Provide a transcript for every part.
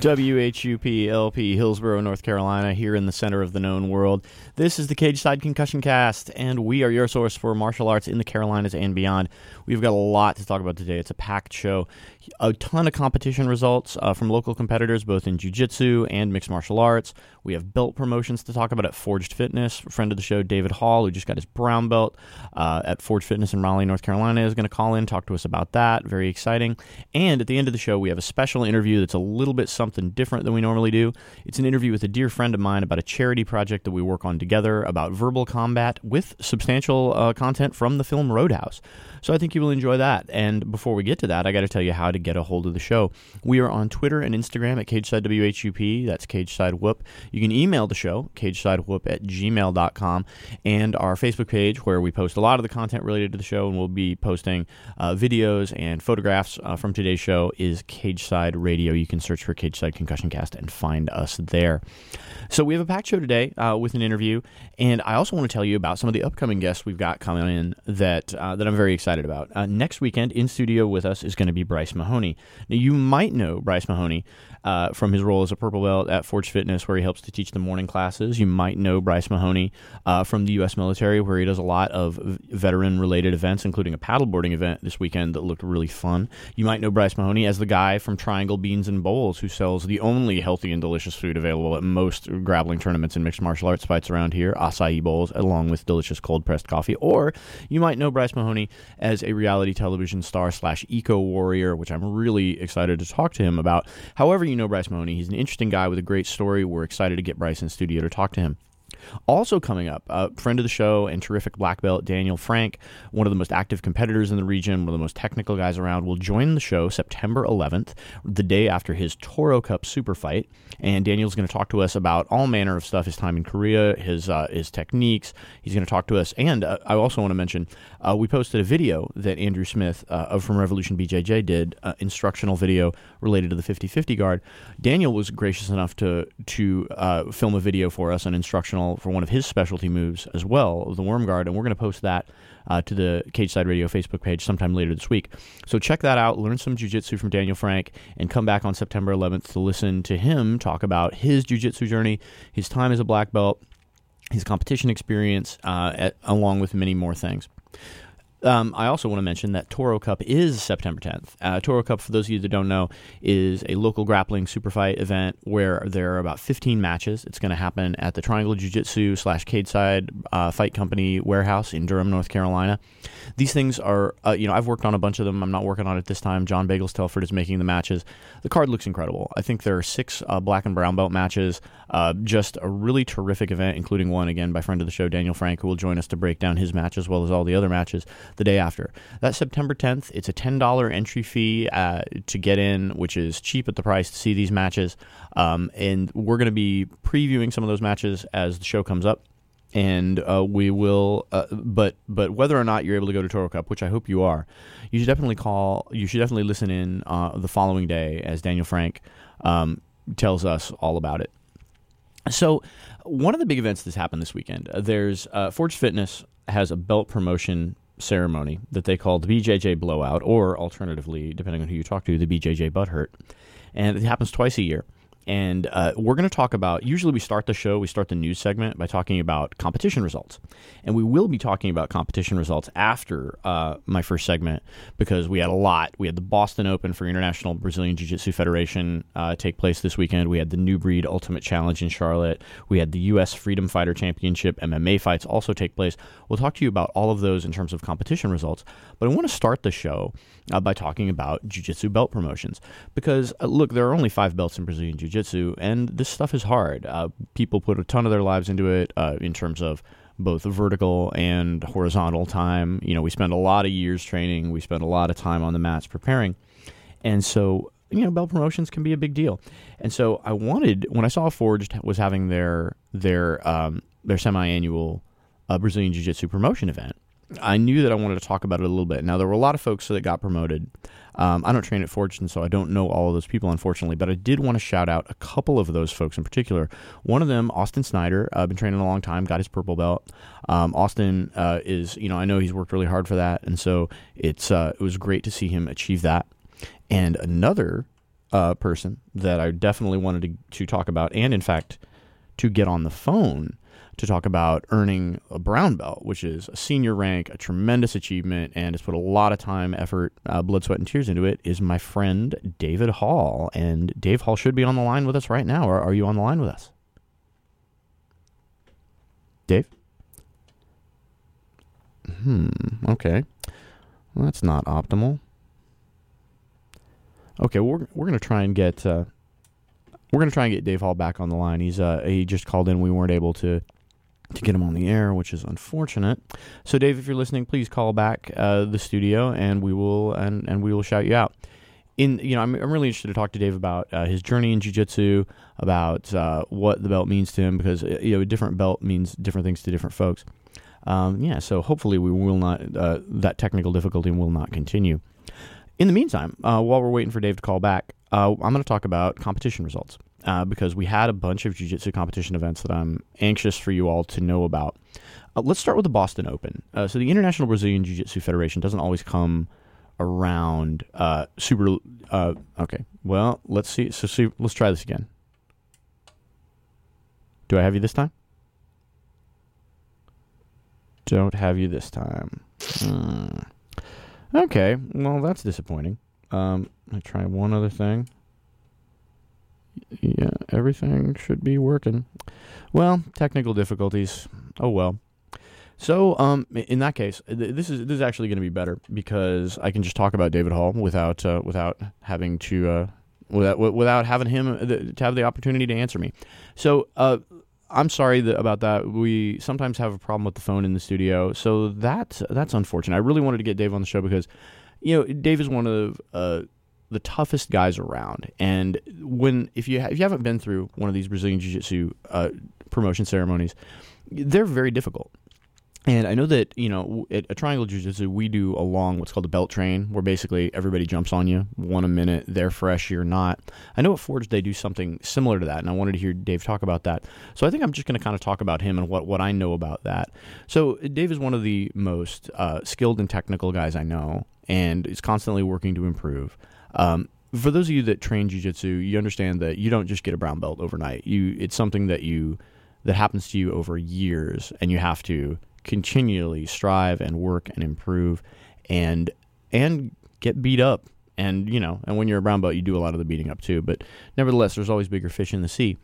WHUP LP Hillsborough, North Carolina, here in the center of the known world. This is the Cage Side Concussion Cast, and we are your source for martial arts in the Carolinas and beyond. We've got a lot to talk about today. It's a packed show. A ton of competition results uh, from local competitors, both in jiu jitsu and mixed martial arts. We have belt promotions to talk about at Forged Fitness. A friend of the show, David Hall, who just got his brown belt uh, at Forged Fitness in Raleigh, North Carolina, is going to call in, talk to us about that. Very exciting. And at the end of the show, we have a special interview that's a little bit something different than we normally do. It's an interview with a dear friend of mine about a charity project that we work on together about verbal combat with substantial uh, content from the film Road House. So I think you will enjoy that. And before we get to that, I got to tell you how to get a hold of the show. We are on Twitter and Instagram at CageSideWHUP. That's CageSide Whoop. You can email the show, CageSideWhoop at gmail.com, and our Facebook page where we post a lot of the content related to the show, and we'll be posting uh, videos and photographs uh, from today's show is Cageside Radio. You can search for Cageside Concussion Cast and find us there. So we have a packed show today uh, with an interview, and I also want to tell you about some of the upcoming guests we've got coming in that uh, that I'm very excited about. Uh, next weekend in studio with us is going to be Bryce Mahoney. Now you might know Bryce Mahoney uh, from his role as a purple belt at Forge Fitness, where he helps to teach the morning classes. You might know Bryce Mahoney uh, from the U.S. military, where he does a lot of veteran related events, including a paddleboarding event this weekend that looked really fun. You might know Bryce Mahoney as the guy from Triangle Beans and Bowls, who sells the only healthy and delicious food available at most grappling tournaments and mixed martial arts fights around here, acai bowls, along with delicious cold pressed coffee. Or you might know Bryce Mahoney as a reality television star slash eco warrior, which I'm really excited to talk to him about. However, you know Bryce Mahoney. He's an interesting guy with a great story. We're excited to get Bryce in studio to talk to him. Also coming up, a friend of the show and terrific black belt Daniel Frank, one of the most active competitors in the region, one of the most technical guys around, will join the show September 11th, the day after his Toro Cup super fight. And Daniel's going to talk to us about all manner of stuff: his time in Korea, his uh, his techniques. He's going to talk to us, and uh, I also want to mention uh, we posted a video that Andrew Smith uh, of from Revolution BJJ did, uh, instructional video related to the 50-50 guard. Daniel was gracious enough to to uh, film a video for us, an instructional for one of his specialty moves as well, the worm guard, and we're going to post that uh, to the Cage Side Radio Facebook page sometime later this week. So check that out, learn some jujitsu from Daniel Frank, and come back on September 11th to listen to him talk about his jujitsu journey, his time as a black belt, his competition experience, uh, at, along with many more things. Um, I also want to mention that Toro Cup is September 10th. Uh, Toro Cup, for those of you that don't know, is a local grappling super fight event where there are about 15 matches. It's going to happen at the Triangle Jiu Jitsu slash Cageside uh, Fight Company warehouse in Durham, North Carolina. These things are, uh, you know, I've worked on a bunch of them. I'm not working on it this time. John Bagels Telford is making the matches. The card looks incredible. I think there are six uh, black and brown belt matches. Uh, just a really terrific event, including one, again, by friend of the show, Daniel Frank, who will join us to break down his match as well as all the other matches the day after. That's September 10th. It's a $10 entry fee uh, to get in, which is cheap at the price to see these matches. Um, and we're going to be previewing some of those matches as the show comes up. And uh, we will, uh, but but whether or not you're able to go to Toro Cup, which I hope you are, you should definitely call. You should definitely listen in uh, the following day as Daniel Frank um, tells us all about it. So, one of the big events that's happened this weekend, uh, there's uh, Forge Fitness has a belt promotion ceremony that they call the BJJ Blowout, or alternatively, depending on who you talk to, the BJJ Butthurt. And it happens twice a year. And uh, we're going to talk about, usually we start the show, we start the news segment by talking about competition results. And we will be talking about competition results after uh, my first segment because we had a lot. We had the Boston Open for International Brazilian Jiu Jitsu Federation uh, take place this weekend. We had the New Breed Ultimate Challenge in Charlotte. We had the U.S. Freedom Fighter Championship MMA fights also take place. We'll talk to you about all of those in terms of competition results. But I want to start the show uh, by talking about Jiu Jitsu belt promotions because, uh, look, there are only five belts in Brazilian Jiu Jitsu, and this stuff is hard. Uh, people put a ton of their lives into it uh, in terms of both vertical and horizontal time. You know, we spend a lot of years training, we spend a lot of time on the mats preparing. And so, you know, belt promotions can be a big deal. And so I wanted when I saw Forged was having their their um, their semi-annual uh, Brazilian Jiu-Jitsu promotion event, I knew that I wanted to talk about it a little bit. Now there were a lot of folks that got promoted. Um, I don't train at and so I don't know all of those people, unfortunately. But I did want to shout out a couple of those folks in particular. One of them, Austin Snyder, I've uh, been training a long time, got his purple belt. Um, Austin uh, is, you know, I know he's worked really hard for that, and so it's uh, it was great to see him achieve that. And another uh, person that I definitely wanted to, to talk about, and in fact, to get on the phone to talk about earning a brown belt, which is a senior rank, a tremendous achievement, and has put a lot of time, effort, uh, blood, sweat, and tears into it, is my friend David Hall. And Dave Hall should be on the line with us right now. Or are you on the line with us? Dave? Hmm, okay. Well, that's not optimal. Okay, we're we're gonna try and get uh, we're gonna try and get Dave Hall back on the line. He's uh he just called in. We weren't able to to get him on the air, which is unfortunate. So, Dave, if you're listening, please call back uh, the studio, and we will and and we will shout you out. In you know, I'm, I'm really interested to talk to Dave about uh, his journey in jiu-jitsu, about uh, what the belt means to him, because uh, you know, a different belt means different things to different folks. Um, yeah, so hopefully we will not uh, that technical difficulty will not continue. In the meantime, uh, while we're waiting for Dave to call back, I'm going to talk about competition results uh, because we had a bunch of jiu-jitsu competition events that I'm anxious for you all to know about. Uh, let's start with the Boston Open. Uh, so the International Brazilian Jiu-Jitsu Federation doesn't always come around uh, super. Uh, okay, well let's see. So see, let's try this again. Do I have you this time? Don't have you this time. Hmm. Okay, well that's disappointing. Um, I try one other thing yeah, everything should be working. Well, technical difficulties. Oh well. So, um, in that case, this is this is actually going to be better because I can just talk about David Hall without uh, without having to uh, without without having him uh, to have the opportunity to answer me. So, uh, I'm sorry about that. We sometimes have a problem with the phone in the studio, so that that's unfortunate. I really wanted to get Dave on the show because, you know, Dave is one of uh, the toughest guys around. And when if you ha- if you haven't been through one of these Brazilian Jiu Jitsu uh, promotion ceremonies, they're very difficult. And I know that you know at a Triangle Jiu Jitsu we do a long what's called a belt train, where basically everybody jumps on you one a minute. They're fresh, you're not. I know at Forge they do something similar to that, and I wanted to hear Dave talk about that. So I think I'm just going to kind of talk about him and what what I know about that. So Dave is one of the most uh, skilled and technical guys I know, and is constantly working to improve. Um, for those of you that train jiu-jitsu, you understand that you don't just get a brown belt overnight. You it's something that you that happens to you over years and you have to continually strive and work and improve and and get beat up. And you know, and when you're a brown belt, you do a lot of the beating up too, but nevertheless, there's always bigger fish in the sea.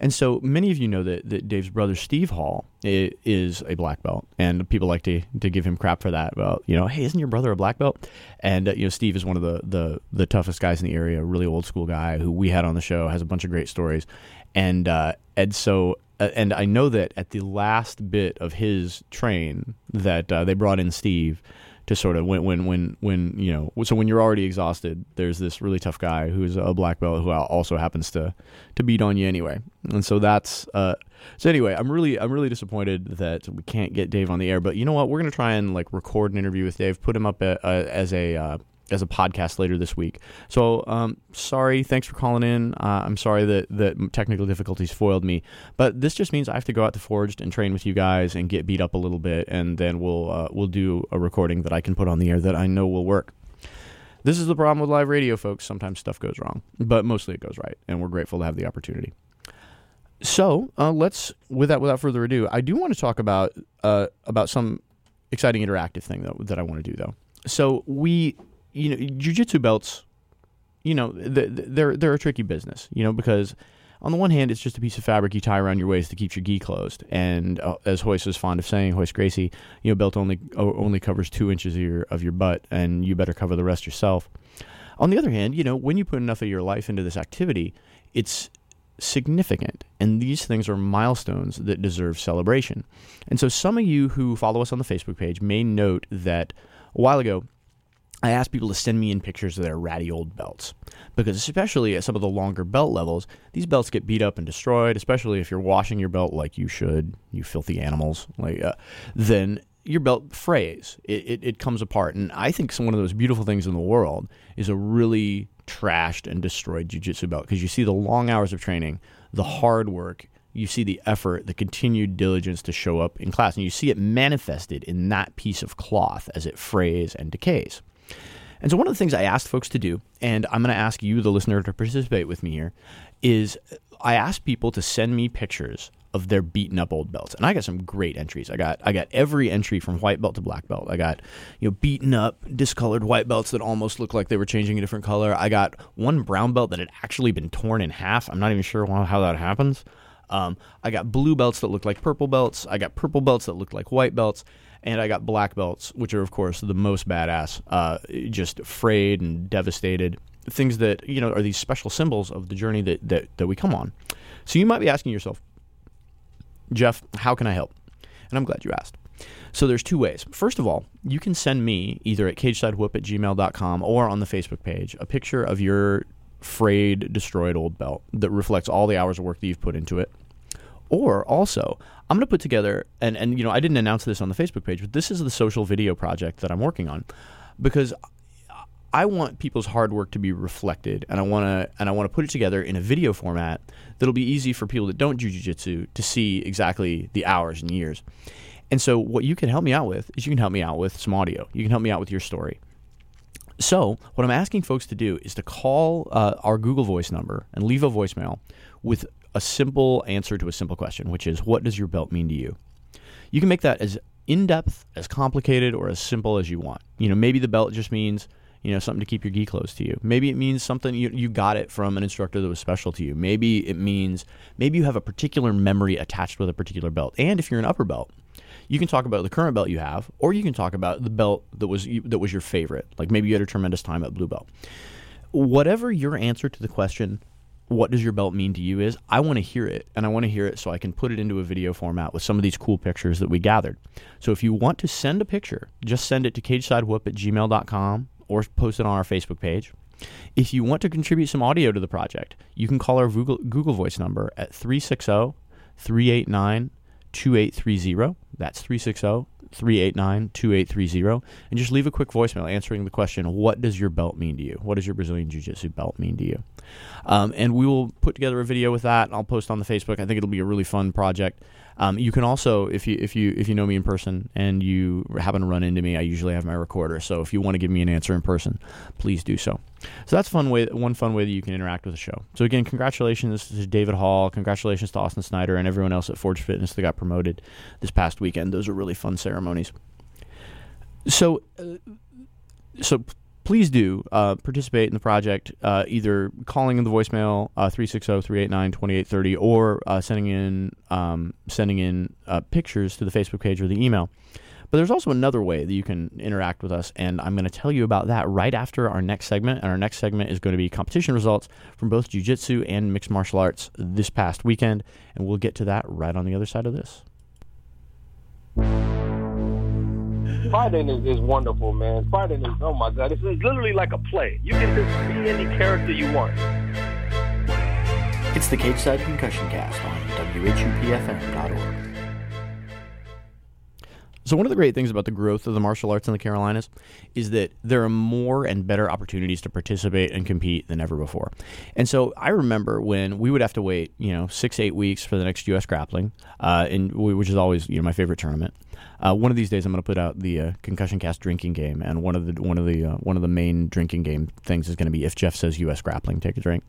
And so many of you know that, that Dave's brother Steve Hall is a black belt, and people like to, to give him crap for that. Well, you know, hey, isn't your brother a black belt? And uh, you know, Steve is one of the, the the toughest guys in the area, a really old school guy who we had on the show, has a bunch of great stories, and uh, and so uh, and I know that at the last bit of his train that uh, they brought in Steve to sort of when when when when you know so when you're already exhausted there's this really tough guy who's a black belt who also happens to to beat on you anyway. And so that's uh so anyway i'm really i'm really disappointed that we can't get dave on the air but you know what? We're gonna try and like record an interview with dave put him up a, a, as a uh, as a podcast later this week. So, um, sorry. Thanks for calling in. Uh, I'm sorry that that technical difficulties foiled me, but this just means I have to go out to Forged and train with you guys and get beat up a little bit, and then we'll uh, we'll do a recording that I can put on the air that I know will work. This is the problem with live radio, folks. Sometimes stuff goes wrong, but mostly it goes right, and we're grateful to have the opportunity. So uh, let's, without without further ado, I do want to talk about uh, about some exciting interactive thing though that I want to do though. So we you know, jujitsu belts, you know, they're they're a tricky business, you know, because on the one hand, it's just a piece of fabric you tie around your waist to keep your gi closed, and uh, as Royce is fond of saying, Royce Gracie, you know, belt only only covers two inches of your of your butt, and you better cover the rest yourself. On the other hand, you know, when you put enough of your life into this activity, it's significant. And these things are milestones that deserve celebration. And so some of you who follow us on the Facebook page may note that a while ago, I asked people to send me in pictures of their ratty old belts. Because, especially at some of the longer belt levels, these belts get beat up and destroyed, especially if you're washing your belt like you should, you filthy animals. Like, uh, then your belt frays, it, it, it comes apart. And I think one of those beautiful things in the world is a really trashed and destroyed jiu-jitsu belt because you see the long hours of training, the hard work, you see the effort, the continued diligence to show up in class, and you see it manifested in that piece of cloth as it frays and decays. And so, one of the things I asked folks to do, and I'm going to ask you, the listener, to participate with me here, is I asked people to send me pictures of their beaten up old belts. And I got some great entries. I got I got every entry from white belt to black belt. I got you know beaten up, discolored white belts that almost looked like they were changing a different color. I got one brown belt that had actually been torn in half. I'm not even sure how that happens. Um, I got blue belts that looked like purple belts. I got purple belts that looked like white belts. And I got black belts, which are, of course, the most badass, uh, just frayed and devastated. Things that, you know, are these special symbols of the journey that, that, that we come on. So you might be asking yourself, Jeff, how can I help? And I'm glad you asked. So there's two ways. First of all, you can send me either at cagesidewhoop at gmail.com or on the Facebook page a picture of your frayed, destroyed old belt that reflects all the hours of work that you've put into it. Or also, I'm going to put together, and, and you know, I didn't announce this on the Facebook page, but this is the social video project that I'm working on because I want people's hard work to be reflected, and I want to and I want to put it together in a video format that'll be easy for people that don't do jiu-jitsu to see exactly the hours and years. And so, what you can help me out with is you can help me out with some audio. You can help me out with your story. So, what I'm asking folks to do is to call uh, our Google Voice number and leave a voicemail with a simple answer to a simple question, which is, "What does your belt mean to you?" You can make that as in depth, as complicated, or as simple as you want. You know, maybe the belt just means you know something to keep your gi close to you. Maybe it means something you, you got it from an instructor that was special to you. Maybe it means maybe you have a particular memory attached with a particular belt. And if you're an upper belt you can talk about the current belt you have or you can talk about the belt that was that was your favorite. Like maybe you had a tremendous time at blue belt. Whatever your answer to the question what does your belt mean to you is i want to hear it and i want to hear it so i can put it into a video format with some of these cool pictures that we gathered so if you want to send a picture just send it to cagesidewhoop at gmail.com or post it on our Facebook page. If you want to contribute some audio to the project, you can call our Google, Google Voice number at 360 389 2830. That's 360 389 2830. And just leave a quick voicemail answering the question What does your belt mean to you? What does your Brazilian Jiu Jitsu belt mean to you? Um, and we will put together a video with that. I'll post on the Facebook. I think it'll be a really fun project. Um, you can also, if you if you if you know me in person and you happen to run into me, I usually have my recorder. So if you want to give me an answer in person, please do so. So that's fun way one fun way that you can interact with the show. So again, congratulations to David Hall, congratulations to Austin Snyder and everyone else at Forge Fitness that got promoted this past weekend. Those are really fun ceremonies. So. Uh, so please do uh, participate in the project, uh, either calling in the voicemail uh, 360-389-2830 or uh, sending in um, sending in uh, pictures to the Facebook page or the email. But there's also another way that you can interact with us, and I'm going to tell you about that right after our next segment. And our next segment is going to be competition results from both jiu-jitsu and mixed martial arts this past weekend, and we'll get to that right on the other side of this fighting is, is wonderful, man. Fighting is oh my god, it's, it's literally like a play. You can just be any character you want. It's the Cage Side Concussion Cast on WHUPFM.org. So, one of the great things about the growth of the martial arts in the Carolinas is that there are more and better opportunities to participate and compete than ever before. And so, I remember when we would have to wait, you know, six, eight weeks for the next U.S. grappling, uh, and which is always, you know, my favorite tournament. Uh, one of these days, I'm going to put out the uh, concussion cast drinking game, and one of the one of the uh, one of the main drinking game things is going to be if Jeff says U.S. grappling, take a drink.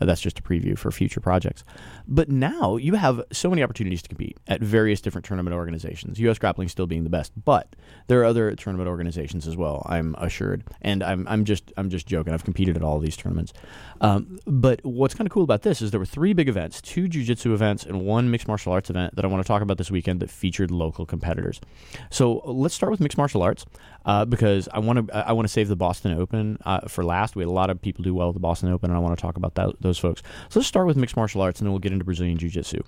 Uh, that's just a preview for future projects. But now you have so many opportunities to compete at various different tournament organizations. U.S. Grappling still being the best, but there are other tournament organizations as well. I'm assured, and I'm I'm just I'm just joking. I've competed at all these tournaments. Um, but what's kind of cool about this is there were three big events, two jiu-jitsu events, and one mixed martial arts event that I want to talk about this weekend that featured local competitors. So let's start with mixed martial arts uh, because I want to I want to save the Boston Open uh, for last. We had a lot of people do well at the Boston Open, and I want to talk about that those folks. So let's start with mixed martial arts, and then we'll get into Brazilian Jiu Jitsu.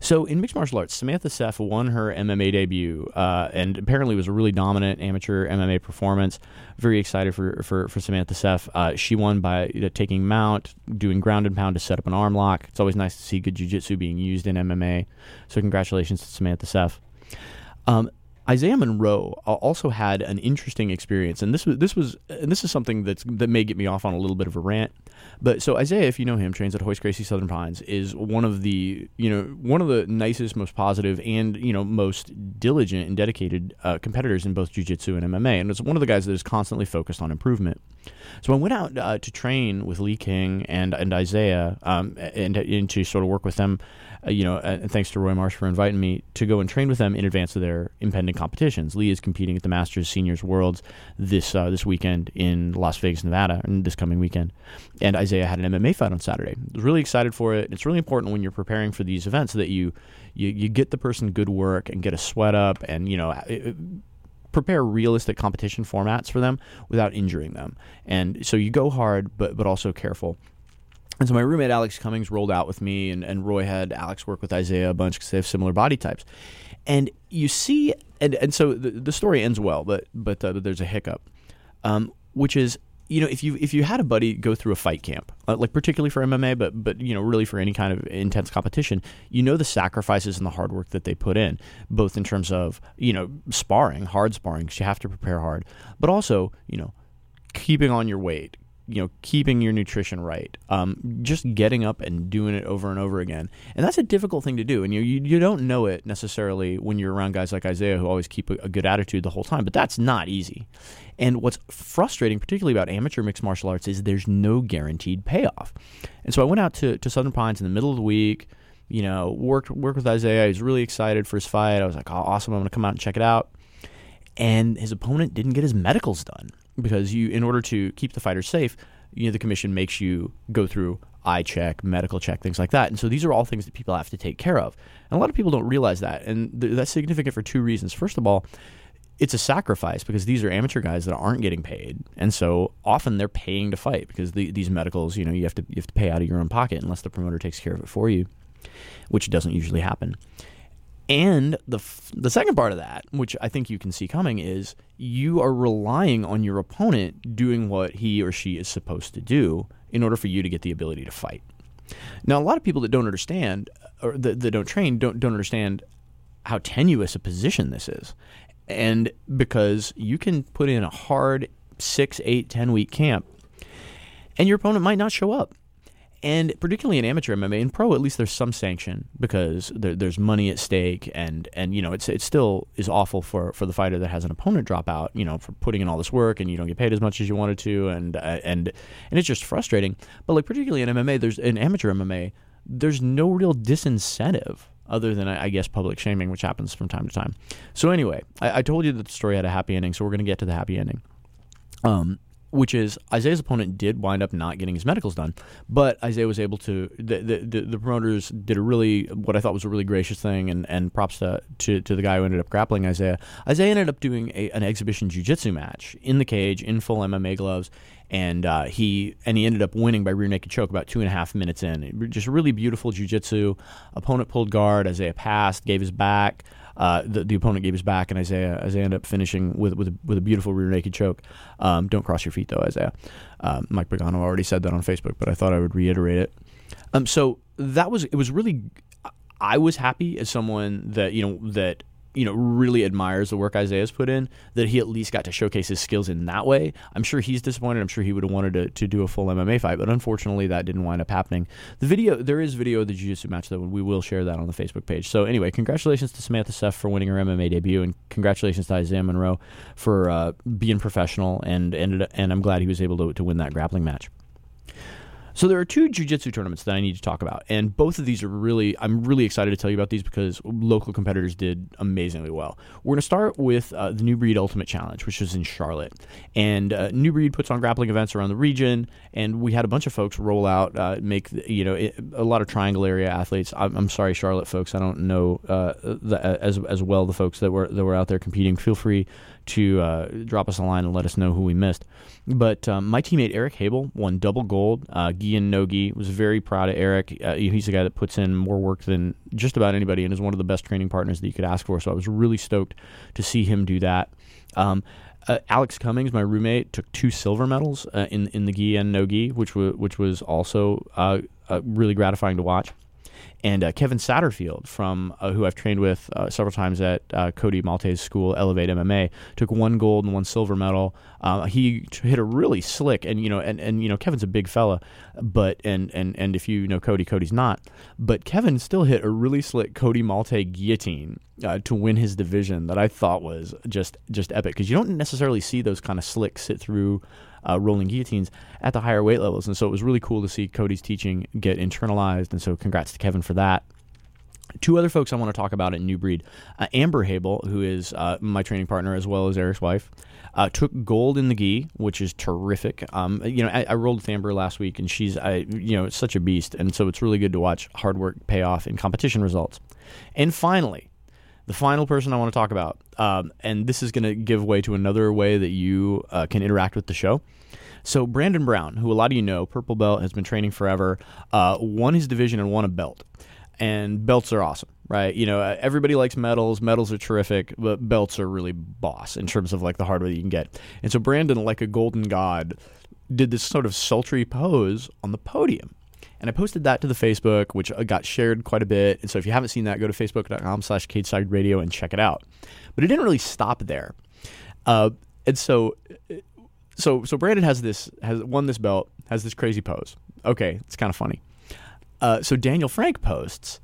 So in mixed martial arts, Samantha Sef won her MMA debut, uh, and apparently was a really dominant amateur MMA performance. Very excited for for, for Samantha Sef. Uh, she won by you know, taking mount, doing ground and pound to set up an arm lock. It's always nice to see good Jiu Jitsu being used in MMA. So congratulations to Samantha Sef. Um, Isaiah Monroe also had an interesting experience, and this was this was and this is something that's that may get me off on a little bit of a rant. But so Isaiah, if you know him, trains at Royce Gracie Southern Pines, is one of the you know one of the nicest, most positive, and you know most diligent and dedicated uh, competitors in both jiu-jitsu and MMA, and it's one of the guys that is constantly focused on improvement. So I went out uh, to train with Lee King and and Isaiah, um, and, and to sort of work with them uh, you know, and thanks to Roy Marsh for inviting me to go and train with them in advance of their impending competitions. Lee is competing at the Masters Seniors Worlds this uh, this weekend in Las Vegas, Nevada, and this coming weekend. And Isaiah had an MMA fight on Saturday. I was really excited for it. It's really important when you're preparing for these events that you you, you get the person good work and get a sweat up and you know. It, prepare realistic competition formats for them without injuring them. And so you go hard, but but also careful. And so my roommate Alex Cummings rolled out with me, and, and Roy had Alex work with Isaiah a bunch because they have similar body types. And you see, and, and so the, the story ends well, but but, uh, there's a hiccup, um, which is you know if you if you had a buddy go through a fight camp, uh, like particularly for MMA, but but you know really for any kind of intense competition, you know the sacrifices and the hard work that they put in, both in terms of you know sparring, hard sparring, you have to prepare hard, but also you know keeping on your weight, you know keeping your nutrition right um, just getting up and doing it over and over again. And that's a difficult thing to do and you, you, you don't know it necessarily when you're around guys like isaiah who always keep a, a, good attitude the whole time but that's not easy. And what's frustrating particularly about amateur mixed martial arts is there's no guaranteed payoff. And so i went out to, to southern pines in the middle of the week you know worked worked with isaiah. He was really excited for his fight. I was like oh, awesome. I'm going to come out and check it out. And his opponent didn't get his medicals done because you, in order to keep the fighters safe, you know, the commission makes you go through eye check, medical check, things like that. And so these are all things that people have to take care of. And a lot of people don't realize that. And th- that's significant for two reasons. First of all, it's a sacrifice because these are amateur guys that aren't getting paid, and so often they're paying to fight because the, these medicals, you know, you have to you have to pay out of your own pocket unless the promoter takes care of it for you, which doesn't usually happen. And the f- the second part of that, which I think you can see coming, is you are relying on your opponent doing what he or she is supposed to do in order for you to get the ability to fight. Now, a lot of people that don't understand or that, that don't train don't don't understand how tenuous a position this is, and because you can put in a hard six, eight, ten week camp, and your opponent might not show up and particularly in amateur MMA and pro, at least there's some sanction because there, there's money at stake, and and you know it's it still is awful for, for the fighter that has an opponent drop out, you know, for putting in all this work and you don't get paid as much as you wanted to, and uh, and and it's just frustrating. But like particularly in MMA, there's in amateur MMA, there's no real disincentive other than I guess public shaming, which happens from time to time. So anyway, I, I told you that the story had a happy ending, so we're going to get to the happy ending. Um, which is Isaiah's opponent did wind up not getting his medicals done, but Isaiah was able to. The, the, the, promoters did a really what I thought was a really gracious thing, and, and props to, to, to the guy who ended up grappling Isaiah. Isaiah ended up doing a, an exhibition jiu-jitsu match in the cage in full MMA gloves, and uh, he and he ended up winning by rear naked choke about two and a half minutes in. Just really beautiful jiu-jitsu. Opponent pulled guard. Isaiah passed, gave his back. Uh, the, the opponent gave his back, and Isaiah Isaiah ended up finishing with with a, with a beautiful rear naked choke. Um, don't cross your feet though, Isaiah. Um, Mike Pagano already said that on Facebook, but I thought I would reiterate it. Um, so that was it was really I was happy as someone that you know that you know really admires the work Isaiah's put in, that he at least got to showcase his skills in that way. I'm sure he's disappointed. I'm sure he would have wanted to, to do a full MMA fight, but unfortunately that didn't wind up happening. The video there is video of the jiu-jitsu match though, we will share that on the Facebook page. So anyway, congratulations to Samantha Sef for winning her MMA debut, and congratulations to Isaiah Monroe for uh, being professional and and and I'm glad he was able to to win that grappling match. So there are two jiu-jitsu tournaments that I need to talk about, and both of these are really I'm really excited to tell you about these because local competitors did amazingly well. We're going to start with uh, the New Breed Ultimate Challenge, which is in Charlotte, and uh, New Breed puts on grappling events around the region, and we had a bunch of folks roll out, uh, make you know a lot of Triangle area athletes. I'm, I'm, sorry, Charlotte folks, I don't know uh, the, as as well the folks that were that were out there competing. Feel free to uh, drop us a line and let us know who we missed. But um, my teammate Eric Habel won double gold. Uh, gi and no. Was very proud of Eric. Uh, he's a guy that puts in more work than just about anybody, and is one of the best training partners that you could ask for. So I was really stoked to see him do that. Um, uh, Alex Cummings, my roommate, took two silver medals uh, in in the gi and no which was which was also uh, uh, really gratifying to watch. And uh, Kevin Satterfield, from uh, who I've trained with uh, several times at uh, Cody Malte's school, Elevate MMA, took one gold and one silver medal. Uh, he hit a really slick, and you know, and, and you know, Kevin's a big fella, but and and and if you know Cody, Cody's not, but Kevin still hit a really slick Cody Malte guillotine uh, to win his division that I thought was just just epic because you don't necessarily see those kind of slick sit through uh, rolling guillotines at the higher weight levels. And so it was really cool to see Cody's teaching get internalized. And so congrats to Kevin for that. Two other folks I want to talk about at New Breed. Uh, Amber Habel, who is uh, my training partner as well as Eric's wife, uh, took gold in the gi, which is terrific. Um, you know, I, I, rolled with Amber last week, and she's, I, you know, such a beast, and so it's really good to watch hard work pay off in competition results. And finally, the final person I want to talk about, um, and this is going to give way to another way that you uh, can interact with the show. So Brandon Brown, who a lot of you know, purple belt, has been training forever, uh, won his division and won a belt. And belts are awesome, right? You know, uh, everybody likes medals. Medals are terrific, but belts are really boss in terms of like the hardware that you can get. And so Brandon, like a golden god, did this sort of sultry pose on the podium. And I posted that to the Facebook, which uh, got shared quite a bit. And so if you haven't seen that, go to facebook.com slash cageside radio and check it out. But it didn't really stop there. Uh, and so so so Brandon has this has won this belt, has this crazy pose. Okay, it's kind of funny. Uh, so Daniel Frank posts,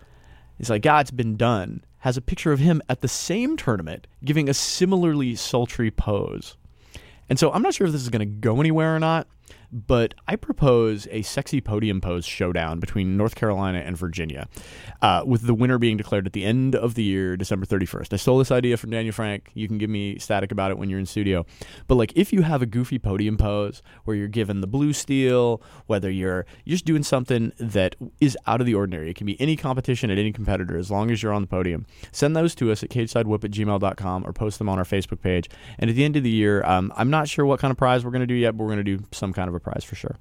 he's like, "God, it's been done." Has a picture of him at the same tournament giving a similarly sultry pose. And so I'm not sure if this is going to go anywhere or not but I propose a sexy podium pose showdown between North Carolina and Virginia, uh, with the winner being declared at the end of the year, December 31st. I stole this idea from Daniel Frank. You can give me static about it when you're in studio. But like, if you have a goofy podium pose where you're given the blue steel, whether you're, you're just doing something that is out of the ordinary, it can be any competition at any competitor as long as you're on the podium. Send those to us at cagesidewhoop at gmail.com or post them on our Facebook page. And at the end of the year, um, I'm not sure what kind of prize we're going to do yet, but we're going to do some kind of a prize for sure.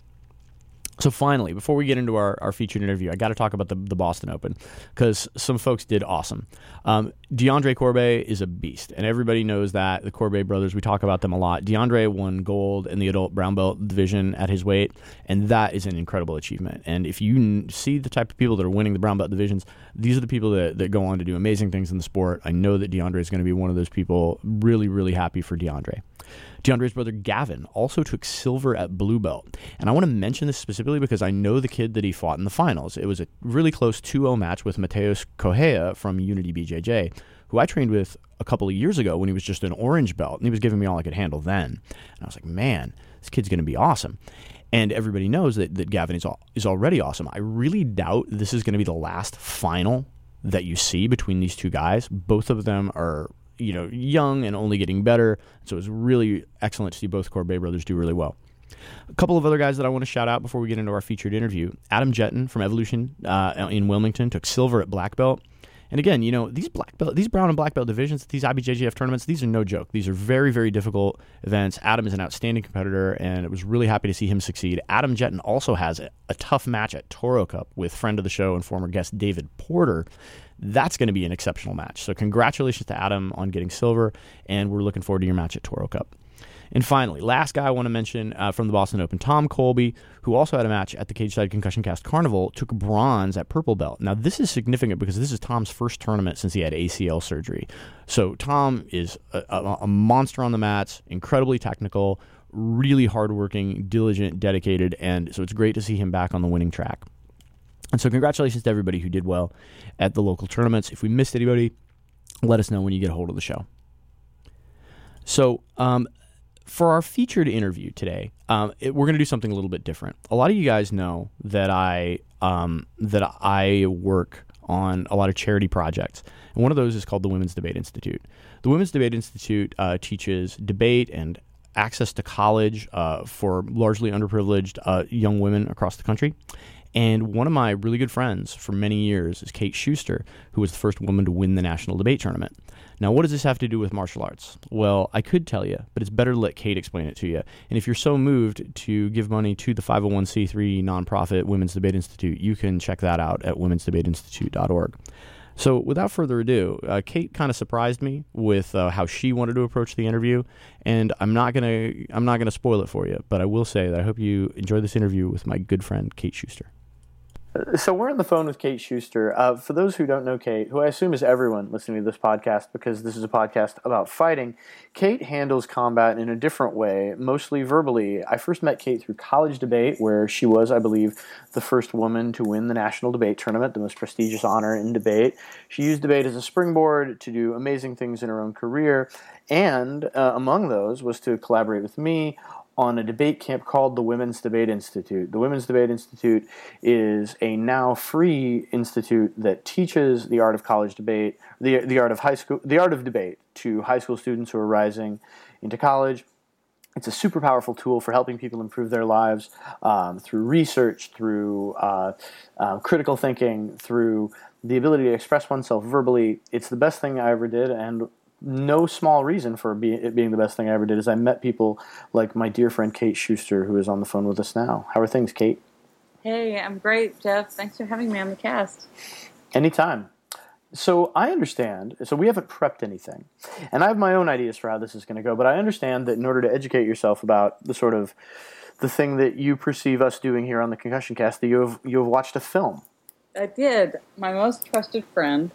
So finally, before we get into our, our featured interview, I got to talk about the, the Boston Open because some folks did awesome. Um, DeAndre Corbet is a beast, and everybody knows that. The Corbet brothers, we talk about them a lot. DeAndre won gold in the adult brown belt division at his weight, and that is an incredible achievement. And if you n- see the type of people that are winning the brown belt divisions, these are the people that, that go on to do amazing things in the sport. I know that DeAndre is going to be one of those people. Really, really happy for DeAndre. DeAndre's brother Gavin also took silver at blue belt. And I want to mention this specifically because I know the kid that he fought in the finals. It was a really close 2 0 match with Mateus Correa from Unity BJJ, who I trained with a couple of years ago when he was just an orange belt. And he was giving me all I could handle then. And I was like, man, this kid's going to be awesome. And everybody knows that, that Gavin is, all, is already awesome. I really doubt this is going to be the last final that you see between these two guys. Both of them are you know young and only getting better. So it was really excellent to see both Corbet brothers do really well. A couple of other guys that I want to shout out before we get into our featured interview. Adam Jetton from Evolution uh, in Wilmington took silver at black belt. And again, you know these black belt, these brown and black belt divisions, these IBJJF tournaments, these are no joke. These are very, very difficult events. Adam is an outstanding competitor, and it was really happy to see him succeed. Adam Jetton also has a, a tough match at Toro Cup with friend of the show and former guest David Porter that's going to be an exceptional match. So, congratulations to Adam on getting silver, and we're looking forward to your match at Toro Cup. And finally, last guy I want to mention uh, from the Boston Open, Tom Colby, who also had a match at the Cage Side Concussion Cast Carnival, took bronze at Purple Belt. Now, this is significant because this is Tom's first tournament since he had ACL surgery. So, Tom is a, a, a monster on the mats, incredibly technical, really hardworking, diligent, dedicated, and so it's great to see him back on the winning track. And so, congratulations to everybody who did well at the local tournaments. If we missed anybody, let us know when you get a hold of the show. So, um, for our featured interview today, um, it, we're going to do something a little bit different. A lot of you guys know that I um, that I work on a lot of charity projects, and one of those is called the Women's Debate Institute. The Women's Debate Institute uh, teaches debate and access to college uh, for largely underprivileged uh, young women across the country. And one of my really good friends for many years is Kate Shuster, who was the first woman to win the national debate tournament. Now, what does this have to do with martial arts? Well, I could tell you, but it's better to let Kate explain it to you. And if you're so moved to give money to the 501c3 nonprofit Women's Debate Institute, you can check that out at womensdebateinstitute.org. So, without further ado, uh, Kate kind of surprised me with uh, how she wanted to approach the interview, and I'm not gonna I'm not gonna spoil it for you, but I will say that I hope you enjoy this interview with my good friend Kate Shuster. So we're on the phone with Kate Shuster. Uh, for those who don't know Kate, who I assume is everyone listening to this podcast because this is a podcast about fighting, Kate handles combat in a different way, mostly verbally. I first met Kate through college debate, where she was, I believe, the first woman to win the national debate tournament, the most prestigious honor in debate. She used debate as a springboard to do amazing things in her own career, and uh, among those was to collaborate with me on a debate camp called the Women's Debate Institute. The Women's Debate Institute is a now free institute that teaches the art of college debate, the, the art of high school, the art of debate to high school students who are rising into college. It's a super powerful tool for helping people improve their lives um, through research, through uh, uh, critical thinking, through the ability to express oneself verbally. It's the best thing I ever did, and no small reason for be, it being the best thing I ever did is I met people like my dear friend Kate Shuster, who is on the phone with us now. How are things, Kate? Hey, I'm great, Jeff. Thanks for having me on the cast. Anytime. So I understand. So we haven't prepped anything, and I have my own ideas for how this is going to go. But I understand that in order to educate yourself about the sort of the thing that you perceive us doing here on the Concussion Cast, that you have you have watched a film. I did. My most trusted friend,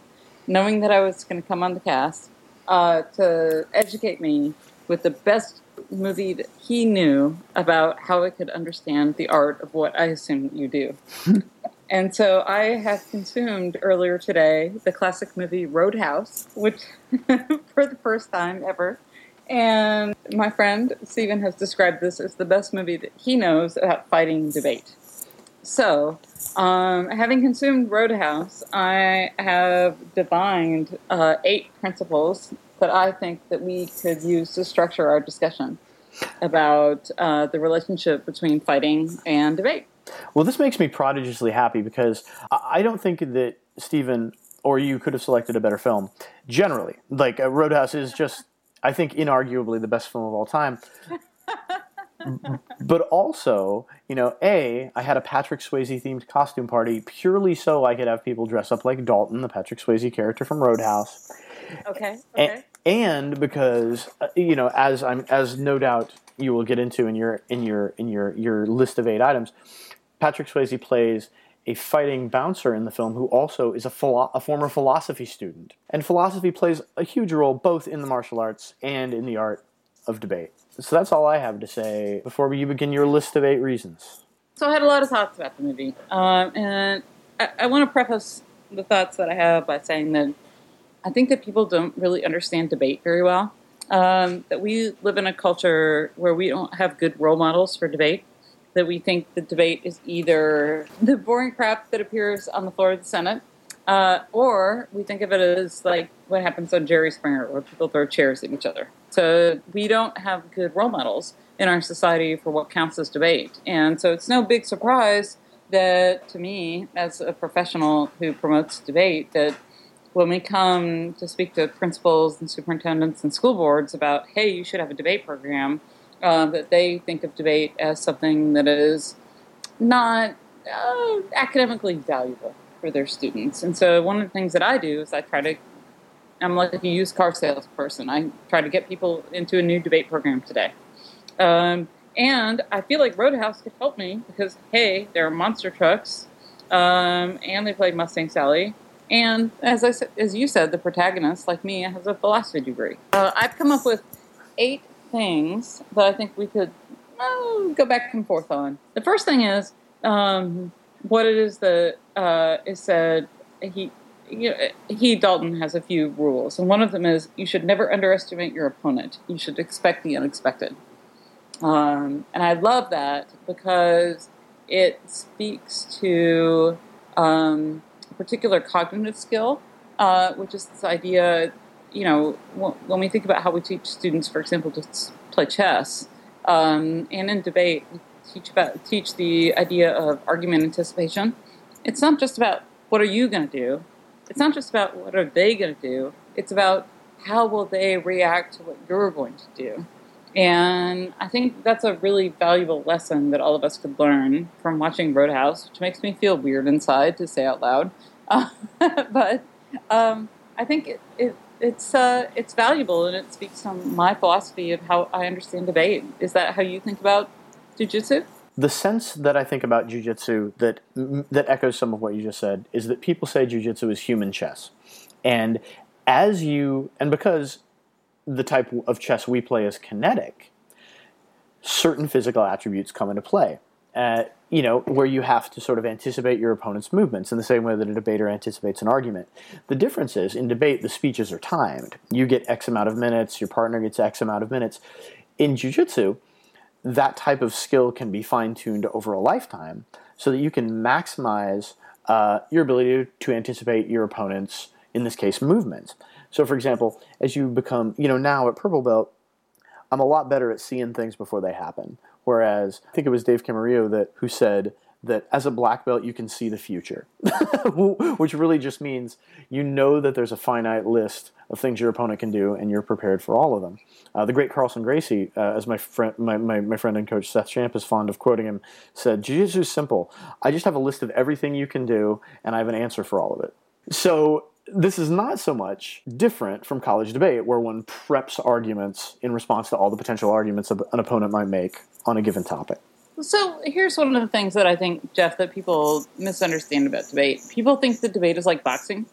knowing that I was going to come on the cast, uh, to educate me with the best movie that he knew about how I could understand the art of what I assume you do. and so I have consumed earlier today the classic movie Road House, which for the first time ever. And my friend Stephen has described this as the best movie that he knows about fighting debate. So, um, having consumed Road House, I have divined uh, eight principles that I think that we could use to structure our discussion about uh, the relationship between fighting and debate. Well, this makes me prodigiously happy because I don't think that Stephen or you could have selected a better film. Generally, like uh, Road House is just, I think, inarguably the best film of all time. But also, you know, A, I had a Patrick Swayze themed costume party purely so I could have people dress up like Dalton, the Patrick Swayze character from Road House. Okay. Okay. And, and because uh, you know, as I'm, as no doubt you will get into in your in your in your your list of eight items, Patrick Swayze plays a fighting bouncer in the film who also is a, philo- a former philosophy student. And philosophy plays a huge role both in the martial arts and in the art of debate. So that's all I have to say before you begin your list of eight reasons. So I had a lot of thoughts about the movie, um, and I, I want to preface the thoughts that I have by saying that I think that people don't really understand debate very well. Um, that we live in a culture where we don't have good role models for debate. That we think the debate is either the boring crap that appears on the floor of the Senate, uh, or we think of it as like what happens on Jerry Springer, where people throw chairs at each other. So we don't have good role models in our society for what counts as debate. And so it's no big surprise that, to me, as a professional who promotes debate, that when we come to speak to principals and superintendents and school boards about, hey, you should have a debate program, uh, that they think of debate as something that is not uh, academically valuable for their students. And so one of the things that I do is I try to, I'm like a used car salesperson. I try to get people into a new debate program today. Um, and I feel like Road House could help me because, hey, there are monster trucks, um, and they play Mustang Sally, and as I as you said, the protagonist, like me, has a philosophy degree. Uh, I've come up with eight things that I think we could uh, go back and forth on. The first thing is um, what it is that uh, is said. He, you know, he Dalton has a few rules, and one of them is you should never underestimate your opponent. You should expect the unexpected. Um, and I love that because it speaks to um, particular cognitive skill, uh, which is this idea, you know, when we think about how we teach students, for example, to play chess, um, and in debate, we teach about teach the idea of argument anticipation. It's not just about what are you going to do. It's not just about what are they going to do. It's about how will they react to what you're going to do? And I think that's a really valuable lesson that all of us could learn from watching Road House, which makes me feel weird inside to say out loud. Uh, but um, I think it, it it's uh, it's valuable and it speaks to my philosophy of how I understand debate. Is that how you think about jujitsu? The sense that I think about jujitsu that that echoes some of what you just said is that people say jujitsu is human chess, and as you and because the type of chess we play is kinetic, certain physical attributes come into play. Uh, you know, where you have to sort of anticipate your opponent's movements in the same way that a debater anticipates an argument. The difference is in debate, the speeches are timed. You get X amount of minutes, your partner gets X amount of minutes. In jiu-jitsu, that type of skill can be fine-tuned over a lifetime so that you can maximize uh, your ability to anticipate your opponent's, in this case, movements. So, for example, as you become, you know, now at purple belt, I'm a lot better at seeing things before they happen. Whereas I think it was Dave Camarillo that who said that as a black belt you can see the future, which really just means you know that there's a finite list of things your opponent can do, and you're prepared for all of them. Uh, the great Carlson Gracie, uh, as my friend, my, my, my, friend and coach Seth Champ is fond of quoting him, said, "Jiu-Jitsu is simple. I just have a list of everything you can do, and I have an answer for all of it." So this is not so much different from college debate, where one preps arguments in response to all the potential arguments an opponent might make on a given topic. So here's one of the things that I think, Jeff, that people misunderstand about debate. People think that debate is like boxing,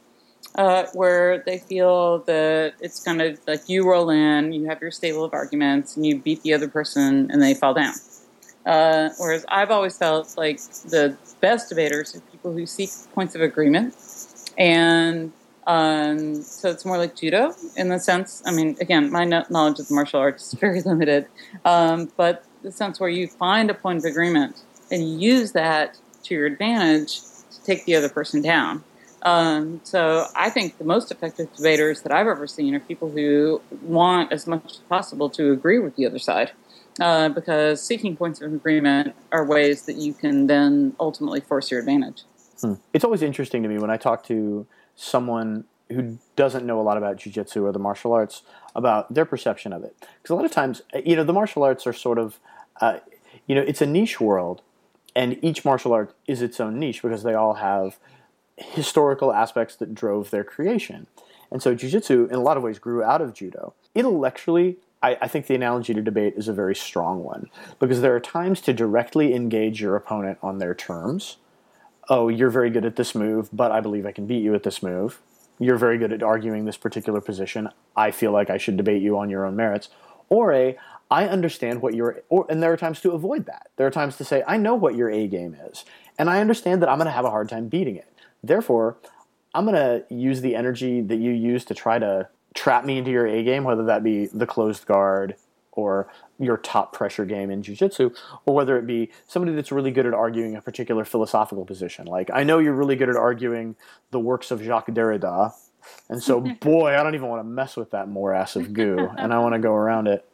uh, where they feel that it's kind of like you roll in, you have your stable of arguments, and you beat the other person, and they fall down. Uh, whereas I've always felt like the best debaters are people who seek points of agreement and um, so it's more like judo in the sense. I mean, again, my knowledge of the martial arts is very limited, um, but the sense where you find a point of agreement and use that to your advantage to take the other person down. Um, so I think the most effective debaters that I've ever seen are people who want as much as possible to agree with the other side. Uh, because seeking points of agreement are ways that you can then ultimately force your advantage. Hmm. It's always interesting to me when I talk to someone who doesn't know a lot about jujitsu or the martial arts about their perception of it. Because a lot of times, uh, you know, the martial arts are sort of, uh, you know, it's a niche world, and each martial art is its own niche because they all have historical aspects that drove their creation. And so jujitsu, in a lot of ways, grew out of judo. Intellectually, I, I think the analogy to debate is a very strong one because there are times to directly engage your opponent on their terms oh, you're very good at this move, but I believe I can beat you at this move. You're very good at arguing this particular position. I feel like I should debate you on your own merits. Or a, I understand what your, or, and there are times to avoid that. There are times to say, I know what your A game is, and I understand that I'm going to have a hard time beating it. Therefore, I'm going to use the energy that you use to try to trap me into your A game, whether that be the closed guard or your top pressure game in jiu-jitsu or whether it be somebody that's really good at arguing a particular philosophical position. Like i know you're really good at arguing the works of jacques derrida and so boy i don't even want to mess with that morass of goo and i want to go around it.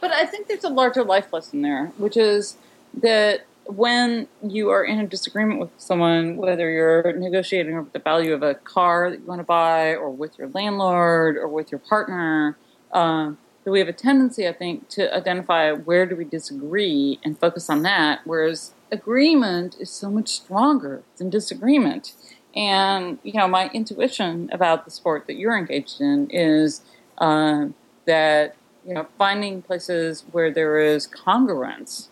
But i think there's a larger life lesson there which is that when you are in a disagreement with someone, whether you're negotiating over the value of a car that you want to buy, or with your landlord, or with your partner, um, that we have a tendency, I think, to identify where do we disagree and focus on that, whereas agreement is so much stronger than disagreement. And you know, my intuition about the sport that you're engaged in is uh, that you know finding places where there is congruence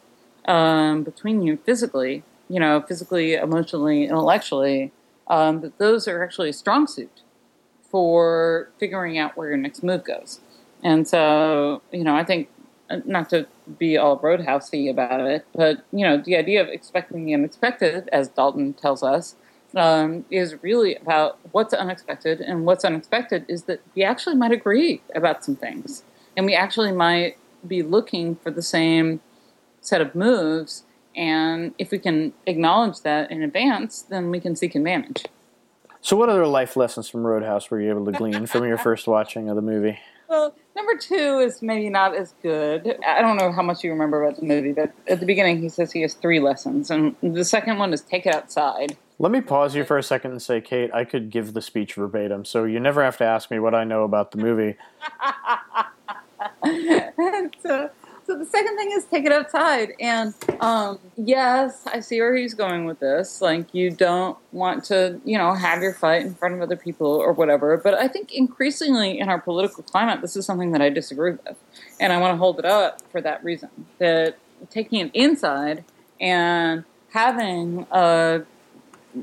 um, between you physically, you know, physically, emotionally, intellectually, um, that those are actually a strong suit for figuring out where your next move goes. And so, you know, I think uh, not to be all roadhousey about it, but you know, the idea of expecting the unexpected, as Dalton tells us, um, is really about what's unexpected, and what's unexpected is that we actually might agree about some things, and we actually might be looking for the same set of moves. And if we can acknowledge that in advance, then we can seek advantage. So, what other life lessons from Road House were you able to glean from your first watching of the movie? Well, number two is maybe not as good. I don't know how much you remember about the movie, but at the beginning he says he has three lessons, and the second one is take it outside. Let me pause you for a second and say, Kate, I could give the speech verbatim, so you never have to ask me what I know about the movie. so, so the second thing is take it outside. And um, yes, I see where he's going with this. Like, you don't want to, you know, have your fight in front of other people or whatever. But I think increasingly in our political climate, this is something that I disagree with. And I want to hold it up for that reason. That taking it inside and having a,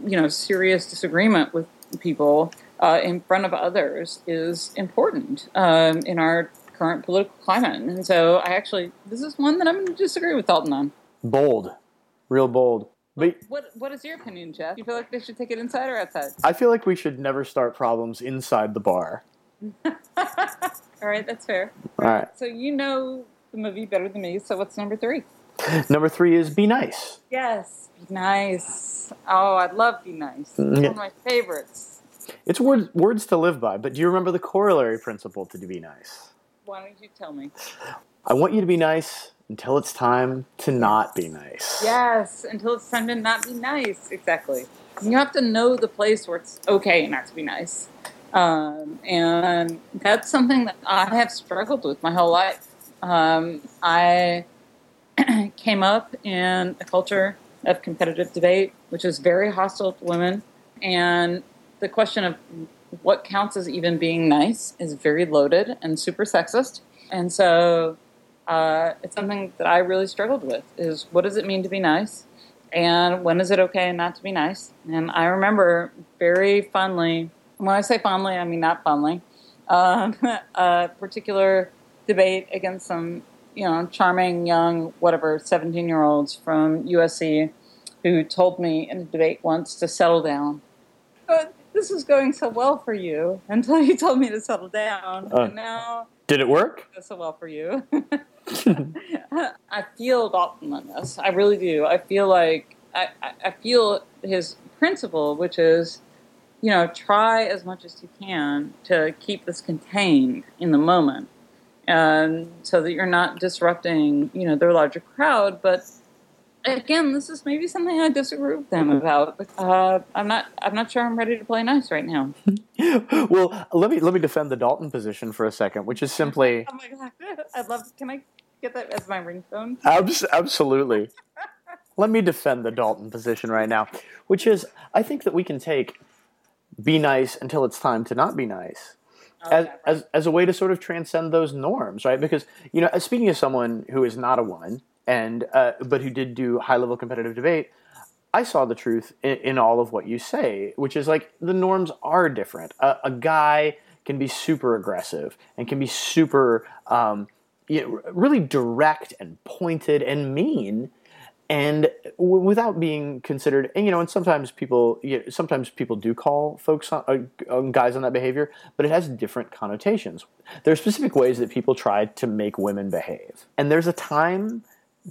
you know, serious disagreement with people uh, in front of others is important um, in our current political climate. And so I actually, this is one that I'm going to disagree with Dalton on. Bold. Real bold. But What What is your opinion, Jeff? You feel like they should take it inside or outside? I feel like we should never start problems inside the bar. All right, that's fair. All right. So you know the movie better than me. So what's number three? Number three is be nice. Yes, be nice. Oh, I love be nice. It's Mm, one of my favorites. It's words, words to live by, but do you remember the corollary principle to be nice? Why don't you tell me? I want you to be nice until it's time to not be nice. Yes, until it's time to not be nice. Exactly. You have to know the place where it's okay not to be nice. Um, and that's something that I have struggled with my whole life. Um, I came up in a culture of competitive debate, which is very hostile to women. And the question of what counts as even being nice is very loaded and super sexist. And so uh, it's something that I really struggled with is what does it mean to be nice? And when is it okay not to be nice? And I remember very fondly, when I say fondly, I mean not fondly, um, a particular debate against some, you know, charming young, whatever, 17 year olds from USC who told me in a debate once to settle down. This was going so well for you until you told me to settle down. Uh. and now Did it work? goes so well for you. I feel Dalton on this. I really do. I feel like I, I, I feel his principle, which is, you know, try as much as you can to keep this contained in the moment, and so that you're not disrupting, you know, their larger crowd. But again, this is maybe something I disagree with them about. Uh, I'm not. I'm not sure I'm ready to play nice right now. well, let me let me defend the Dalton position for a second, which is simply Oh my god! I'd love. Can I get that as my ringtone? Abs- absolutely. Let me defend the Dalton position right now, which is I think that we can take be nice until it's time to not be nice as, Okay. as, as a way to sort of transcend those norms, right? Because, you know, speaking as someone who is not a woman, and uh, but who did do high level competitive debate, I saw the truth in, in all of what you say, which is like the norms are different. A, a guy can be super aggressive and can be super, um, you know, really direct and pointed and mean, and w- without being considered. And you know, and sometimes people, you know, sometimes people do call folks on, uh, on guys on that behavior, but it has different connotations. There are specific ways that people try to make women behave, and there's a time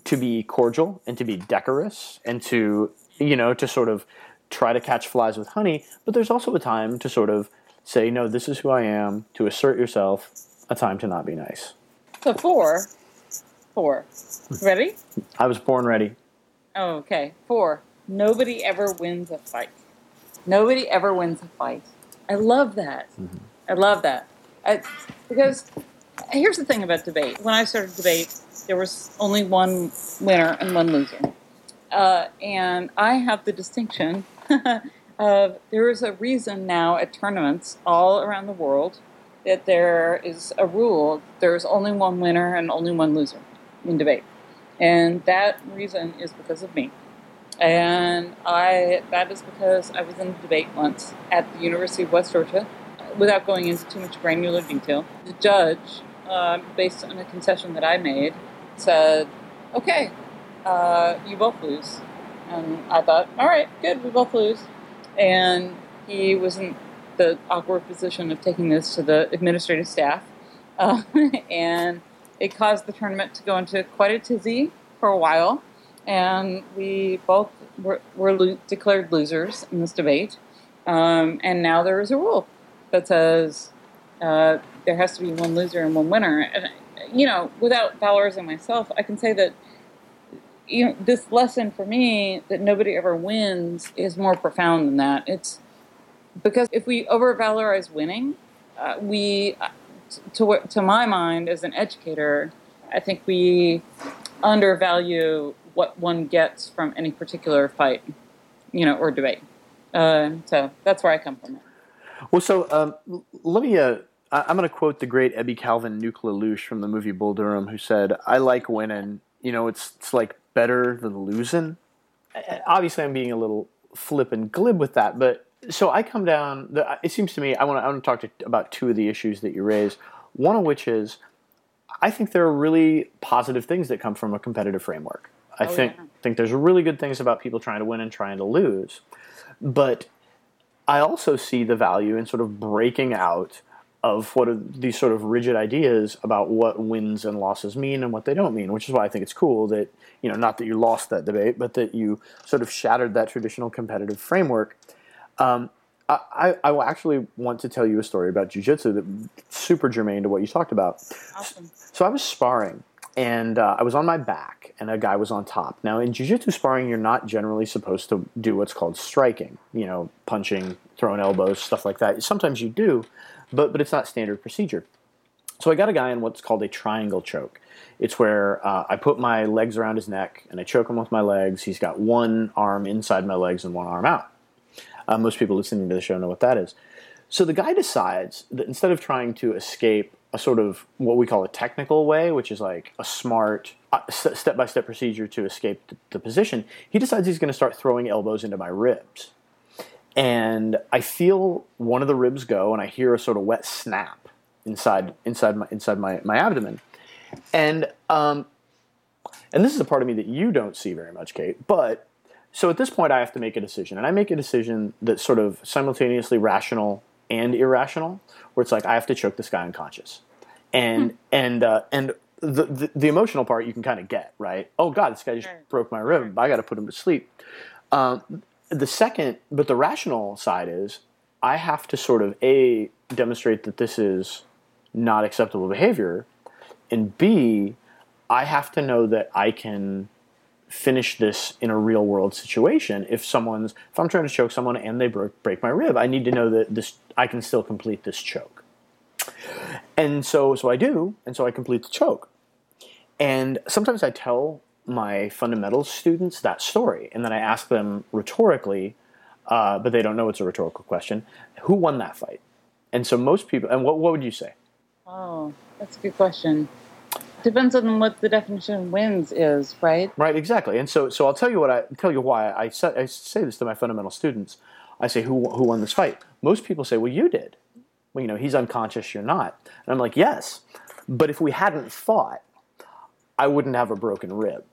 to be cordial and to be decorous and to you know to sort of try to catch flies with honey but there's also a time to sort of say no this is who i am to assert yourself a time to not be nice So four, four. Ready? i was born ready Oh, okay. Four. Nobody ever wins a fight. Nobody ever wins a fight. I love that. Mm-hmm. I love that. I, because here's the thing about debate. When I started debate, there was only one winner and one loser. Uh, and I have the distinction of there is a reason now at tournaments all around the world that there is a rule there's only one winner and only one loser in debate. And that reason is because of me. And I that is because I was in a debate once at the University of West Georgia. Without going into too much granular detail, the judge, um, based on a concession that I made, said, "Okay, uh, you both lose." And I thought, "All right, good, we both lose." And he was in the awkward position of taking this to the administrative staff, uh, and it caused the tournament to go into quite a tizzy for a while, and we both were, were lo- declared losers in this debate. Um, and now there is a rule that says uh, there has to be one loser and one winner. And you know, without valorizing myself, I can say that you know, this lesson for me that nobody ever wins is more profound than that. It's because if we overvalorize winning, uh, we, uh, to to my mind as an educator, I think we undervalue what one gets from any particular fight, you know, or debate. Uh, so that's where I come from. Well, so um, let me. Uh, I'm going to quote the great Ebby Calvin Nuke LaLoosh from the movie Bull Durham, who said, "I like winning. You know, it's it's like better than losing." Obviously, I'm being a little flip and glib with that, but so I come down. The, it seems to me I want to I want to talk to, about two of the issues that you raise. One of which is, I think there are really positive things that come from a competitive framework. I Oh, think yeah. think there's really good things about people trying to win and trying to lose, but I also see the value in sort of breaking out of what are these sort of rigid ideas about what wins and losses mean and what they don't mean, which is why I think it's cool that, you know, not that you lost that debate, but that you sort of shattered that traditional competitive framework. Um, I, I, will actually want to tell you a story about jujitsu that's super germane to what you talked about. Awesome. So I was sparring, and uh, I was on my back, and a guy was on top. Now, in jiu-jitsu sparring, you're not generally supposed to do what's called striking. You know, punching, throwing elbows, stuff like that. Sometimes you do, but but it's not standard procedure. So I got a guy in what's called a triangle choke. It's where uh, I put my legs around his neck and I choke him with my legs. He's got one arm inside my legs and one arm out. Uh, most people listening to the show know what that is. So the guy decides that instead of trying to escape a sort of what we call a technical way, which is like a smart step by step procedure to escape the, the position, he decides he's going to start throwing elbows into my ribs. And I feel one of the ribs go, and I hear a sort of wet snap inside inside my inside my, my abdomen. And um, and this is a part of me that you don't see very much, Kate. But so at this point, I have to make a decision, and I make a decision that's sort of simultaneously rational and irrational, where it's like I have to choke this guy unconscious, and and uh, and the, the the emotional part you can kind of get right. Oh God, this guy just broke my rib. But I got to put him to sleep. Um, the second, but the rational side is I have to sort of a demonstrate that this is not acceptable behavior, and b I have to know that I can finish this in a real world situation. If someone's, if I'm trying to choke someone and they break, break my rib, I need to know that this, I can still complete this choke. And so, so I do, and so I complete the choke. And sometimes I tell my fundamentals students that story, and then I ask them rhetorically, uh, but they don't know it's a rhetorical question, who won that fight? And so most people, and what, what would you say? Oh, that's a good question. Depends on what the definition of wins is, right? Right, exactly. And so, so I'll tell you what I tell you why I, say, I say this to my fundamental students. I say, who who won this fight? Most people say, well, you did. Well, you know, he's unconscious, you're not. And I'm like, yes, but if we hadn't fought, I wouldn't have a broken rib.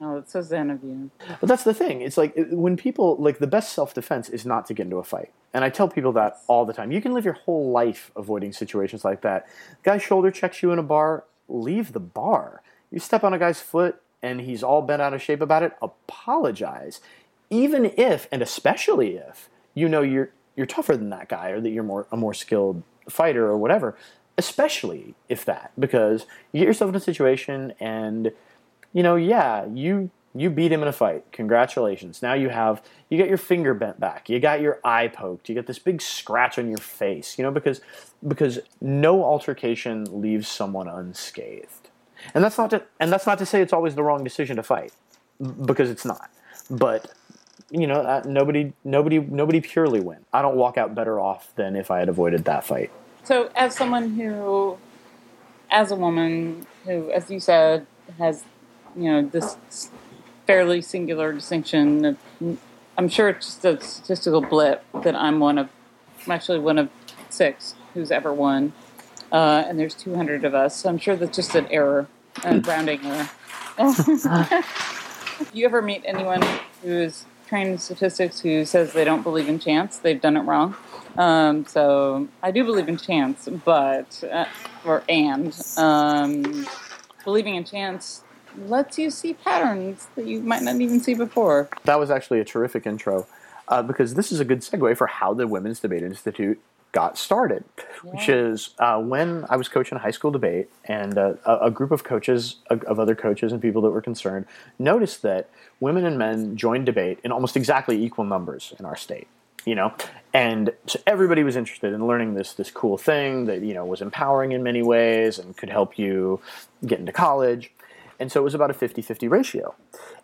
Oh, that's so zen of you. But that's the thing. It's like when people like the best self defense is not to get into a fight. And I tell people that all the time. You can live your whole life avoiding situations like that. Guy shoulder checks you in a bar, leave the bar. You step on a guy's foot and he's all bent out of shape about it, apologize. Even if and especially if you know you're you're tougher than that guy or that you're more a more skilled fighter or whatever. Especially if that, because you get yourself in a situation and you know, yeah, you you beat him in a fight. Congratulations. Now you have you get your finger bent back. You got your eye poked. You get this big scratch on your face. You know, because because no altercation leaves someone unscathed. And that's not to and that's not to say it's always the wrong decision to fight, because it's not. But you know, uh, nobody nobody nobody purely win. I don't walk out better off than if I had avoided that fight. So, as someone who, as a woman who, as you said, has, you know, this fairly singular distinction, of, I'm sure it's just a statistical blip that I'm one of, I'm actually one of six who's ever won, uh, and there's 200 of us. So I'm sure that's just an error, a rounding error. you ever meet anyone who's trained in statistics who says they don't believe in chance, they've done it wrong. Um, so I do believe in chance, but uh, or and um, believing in chance lets you see patterns that you might not even see before. That was actually a terrific intro uh, because this is a good segue for how the Women's Debate Institute got started, which is uh, when I was coaching high school debate, and uh, a, a group of coaches, of of other coaches and people that were concerned, noticed that women and men joined debate in almost exactly equal numbers in our state. You know, and so everybody was interested in learning this this cool thing that you know was empowering in many ways and could help you get into college. And so it was about a 50-50 ratio.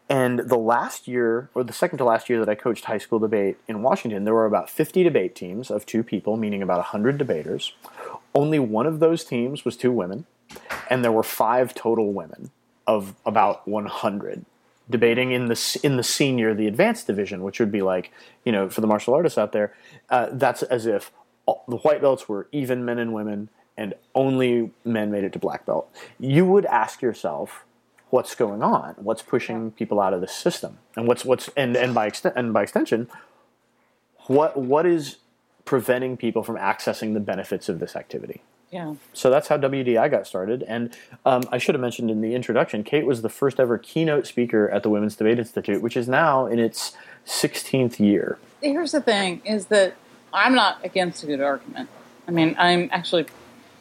And the last year, or the second to last year that I coached high school debate in Washington, there were about 50 debate teams of two people, meaning about 100 debaters. Only one of those teams was two women, and there were five total women of about 100 debating in the in the senior, the advanced division, which would be like, you know, for the martial artists out there, uh, that's as if all, the white belts were even men and women, and only men made it to black belt. You would ask yourself, what's going on? What's pushing people out of the system? And what's what's and and by extent and by extension, what what is preventing people from accessing the benefits of this activity? Yeah. So that's how WDI got started. And um, I should have mentioned in the introduction, Kate was the first ever keynote speaker at the Women's Debate Institute, which is now in its 16th year. Here's the thing: is that I'm not against a good argument. I mean, I'm actually.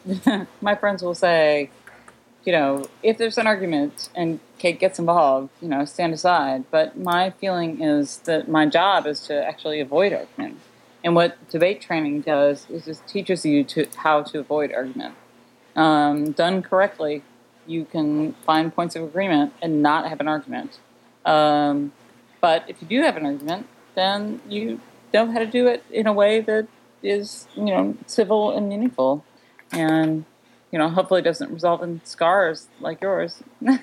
my friends will say, you know, if there's an argument and Kate gets involved, you know, stand aside. But my feeling is that my job is to actually avoid argument. And what debate training does is it teaches you to how to avoid argument. Um, done correctly, you can find points of agreement and not have an argument. Um, but if you do have an argument, then you know how to do it in a way that is, you know, civil and meaningful, and you know, hopefully doesn't result in scars like yours.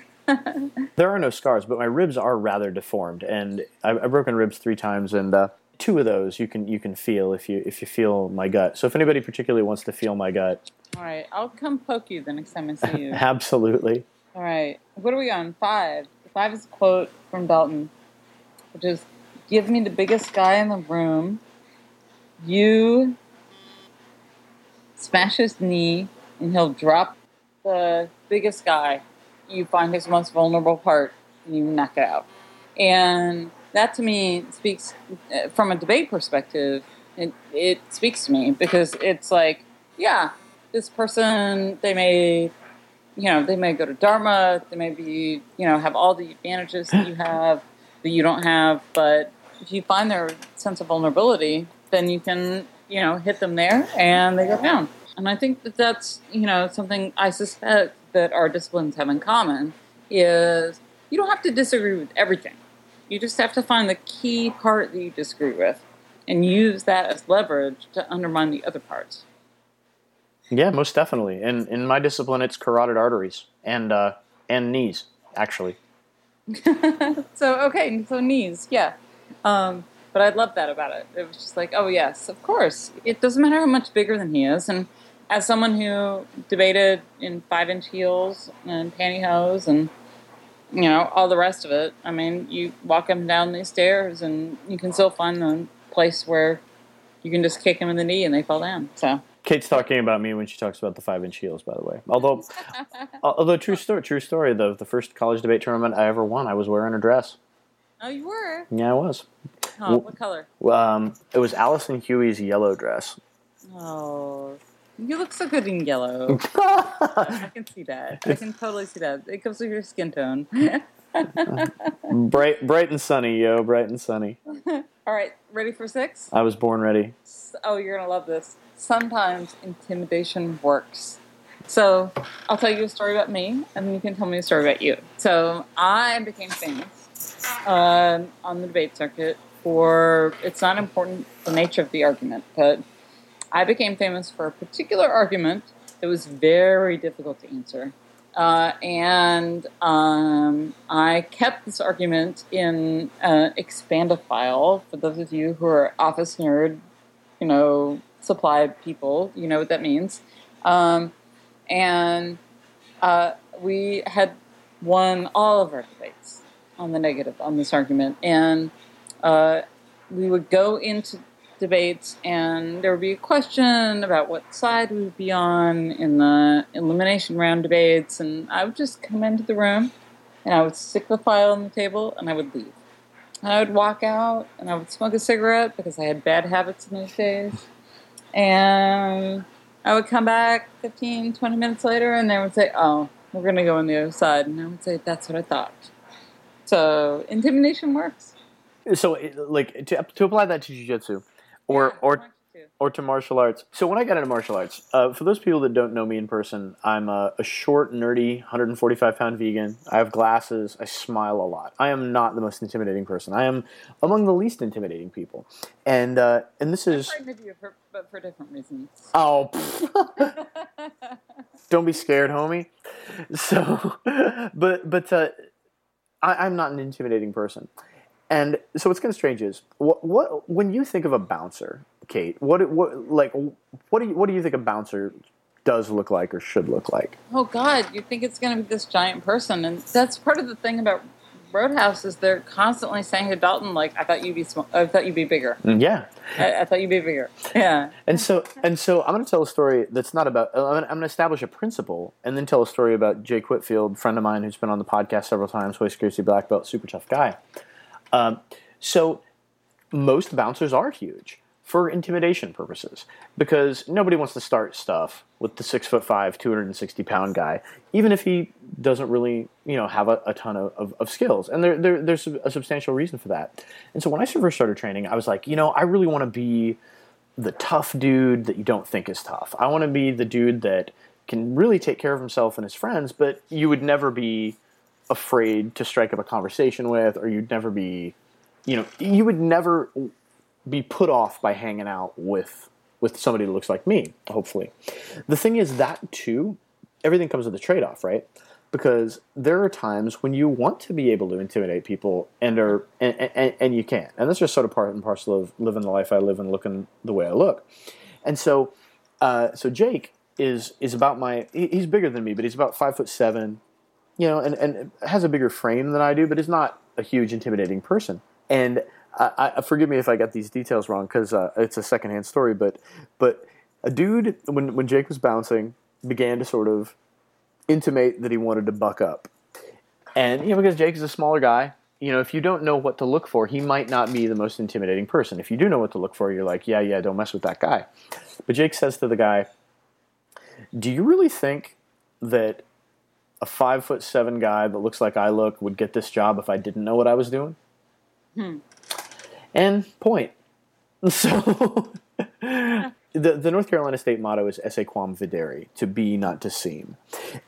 There are no scars, but my ribs are rather deformed, and I've, I've broken ribs three times, and uh, two of those you can you can feel if you if you feel my gut. So if anybody particularly wants to feel my gut, All right, I'll come poke you the next time I see you. absolutely. All right, what are we on? Five. Five is a quote from Dalton, which is Give me the biggest guy in the room. You smash his knee, and he'll drop the biggest guy. You find his most vulnerable part, and you knock it out. And that to me speaks, uh, from a debate perspective, it, it speaks to me because it's like, yeah, this person, they may you know, they may go to Dharma, they may be, you know, have all the advantages that you have that you don't have, but if you find their sense of vulnerability, then you can, you know, hit them there and they go down. And I think that that's, you know, something I suspect that our disciplines have in common is you don't have to disagree with everything. You just have to find the key part that you disagree with and use that as leverage to undermine the other parts. Yeah, most definitely. And in my discipline, it's carotid arteries and uh, and knees, actually. So okay, so knees, yeah. Um, but I love that about it. It was just like, oh yes, of course. It doesn't matter how much bigger than he is. And as someone who debated in five inch heels and pantyhose and you know all the rest of it, I mean, you walk and down these stairs and you can still find the place where you can just kick them in the knee and they fall down. So Kate's talking about me when she talks about the five inch heels, by the way. Although, although true story, true story. The the first college debate tournament I ever won, I was wearing a dress. oh, you were. Yeah, I was. Oh, what color? Um, it was Allison Huey's yellow dress. Oh, you look so good in yellow. I can see that. I can totally see that. It goes with your skin tone. bright, bright and sunny, yo, bright and sunny. All right, ready for six? I was born ready. Oh, you're gonna love this. Sometimes intimidation works. So I'll tell you a story about me, and then you can tell me a story about you. So I became famous um, on the debate circuit for it's not important the nature of the argument, but I became famous for a particular argument that was very difficult to answer. Uh, and um, I kept this argument in uh, Expandifile. For those of you who are office nerd, you know, supply people, you know what that means. Um, and uh, we had won all of our debates on the negative on this argument, and uh, we would go into debates, and there would be a question about what side we would be on in the elimination round debates, and I would just come into the room, and I would stick the file on the table, and I would leave. And I would walk out, and I would smoke a cigarette because I had bad habits in those days. and I would come back 15, 20 minutes later, and they would say, "Oh, we're going to go on the other side," and I would say, "That's what I thought." So intimidation works. So, like to, to apply that to jujitsu, or Yeah, or to. or to martial arts. So when I got into martial arts, uh, for those people that don't know me in person, I'm a, a short, nerdy, 145 pound vegan. I have glasses. I smile a lot. I am not the most intimidating person. I am among the least intimidating people, and uh, and this I'm is frightened of you, for, but for different reasons. oh. don't be scared, homie. So, but but uh, I, I'm not an intimidating person, and so what's kind of strange is what what when you think of a bouncer, Kate, what what like what do you what do you think a bouncer does look like or should look like? Oh God, you think it's going to be this giant person, and that's part of the thing about Road House is they're constantly saying to Dalton, like, "I thought you'd be, sm- I thought you'd be bigger. Mm, yeah, I, I thought you'd be bigger." Yeah, and so and so I'm going to tell a story that's not about. I'm going to, I'm going to establish a principle and then tell a story about Jake Whitfield, friend of mine who's been on the podcast several times, Royce Gracie black belt, super tough guy. Um, so most bouncers are huge for intimidation purposes because nobody wants to start stuff with the six foot five, 260 pound guy, even if he doesn't really, you know, have a, a ton of, of, of skills. And there, there, there's a substantial reason for that. And so when I first started training, I was like, you know, I really want to be the tough dude that you don't think is tough. I want to be the dude that can really take care of himself and his friends, but you would never be afraid to strike up a conversation with, or you'd never be, you know, you would never be put off by hanging out with with somebody that looks like me. Hopefully, the thing is that too, everything comes with a trade off, right? Because there are times when you want to be able to intimidate people, and are and, and, and you can't, and that's just sort of part and parcel of living the life I live and looking the way I look. And so, uh, so Jake is is about my he's bigger than me, but he's about five foot seven, you know, and, and has a bigger frame than I do, but is not a huge intimidating person. And I, I forgive me if I got these details wrong because uh, it's a secondhand story, but but a dude when when Jake was bouncing began to sort of intimate that he wanted to buck up, and you know because Jake is a smaller guy. You know, if you don't know what to look for, he might not be the most intimidating person. If you do know what to look for, you're like, yeah, yeah, don't mess with that guy. But Jake says to the guy, "Do you really think that a five foot seven guy that looks like I look would get this job if I didn't know what I was doing?" And point. So the the North Carolina state motto is "Esse quam videri," to be, not to seem.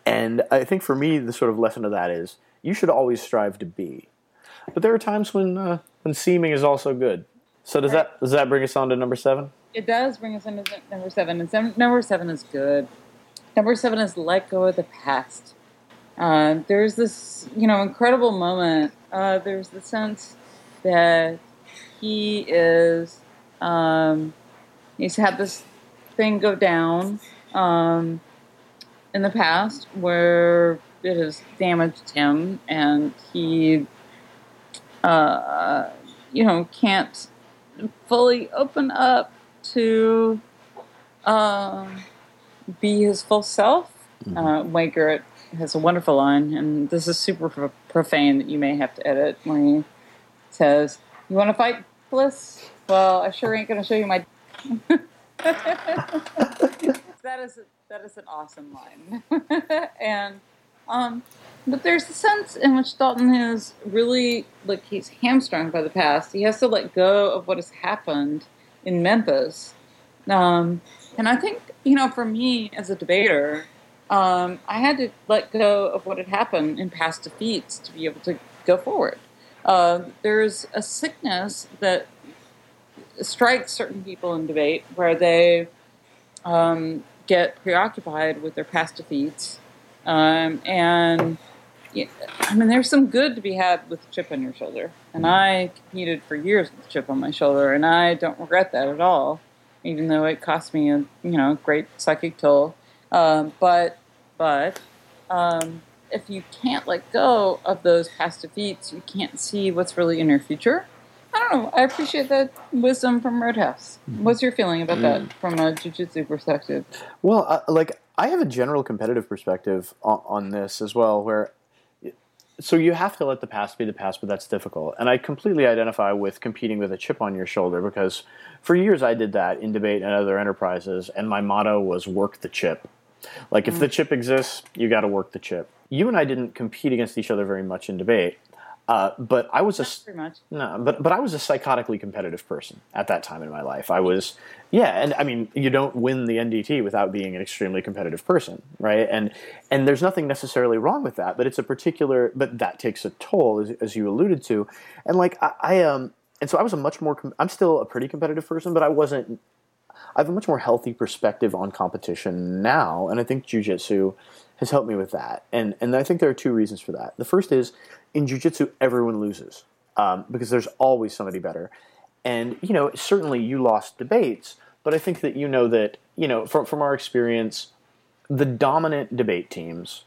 And I think for me, the sort of lesson of that is you should always strive to be. But there are times when uh, when seeming is also good. So does that does that bring us on to number seven? it does bring us into number seven, and seven, number seven is good. Number seven is let go of the past. Uh, there's this, you know, incredible moment. Uh, there's the sense that he is, um, he's had this thing go down um, in the past where it has damaged him, and he, uh, you know, can't fully open up to um, be his full self. Uh, Wade Garrett has a wonderful line, and this is super pro- profane that you may have to edit, where he says, "You want to fight, Bliss? Well, I sure ain't going to show you my." that is that is an awesome line, and um, but there's a sense in which Dalton is really like he's hamstrung by the past. He has to let go of what has happened in Memphis, um, and I think you know, for me as a debater, um, I had to let go of what had happened in past defeats to be able to go forward. Uh, there's a sickness that strikes certain people in debate where they um, get preoccupied with their past defeats. Um, and I mean, there's some good to be had with a chip on your shoulder. And I competed for years with a chip on my shoulder, and I don't regret that at all, even though it cost me a you know great psychic toll. Um, but but um, if you can't let go of those past defeats, you can't see what's really in your future. I don't know. I appreciate that wisdom from Road House. What's your feeling about that from a jiu-jitsu perspective? Well, uh, like I have a general competitive perspective on, on this as well, where so you have to let the past be the past, but that's difficult. And I completely identify with competing with a chip on your shoulder because for years I did that in debate and other enterprises, and my motto was work the chip. Like if the chip exists, you got to work the chip. You and I didn't compete against each other very much in debate, uh, but I was a Pretty much. no, but but I was a psychotically competitive person at that time in my life. I was, yeah, and I mean, you don't win the NDT without being an extremely competitive person, right? And and there's nothing necessarily wrong with that, but it's a particular, but that takes a toll, as, as you alluded to, and like I, I um, and so I was a much more, I'm still a pretty competitive person, but I wasn't. I have a much more healthy perspective on competition now, and I think jujitsu has helped me with that. And and I think there are two reasons for that. The first is in jujitsu, everyone loses um, because there's always somebody better. And you know, certainly you lost debates, but I think that you know that you know from from our experience, the dominant debate teams.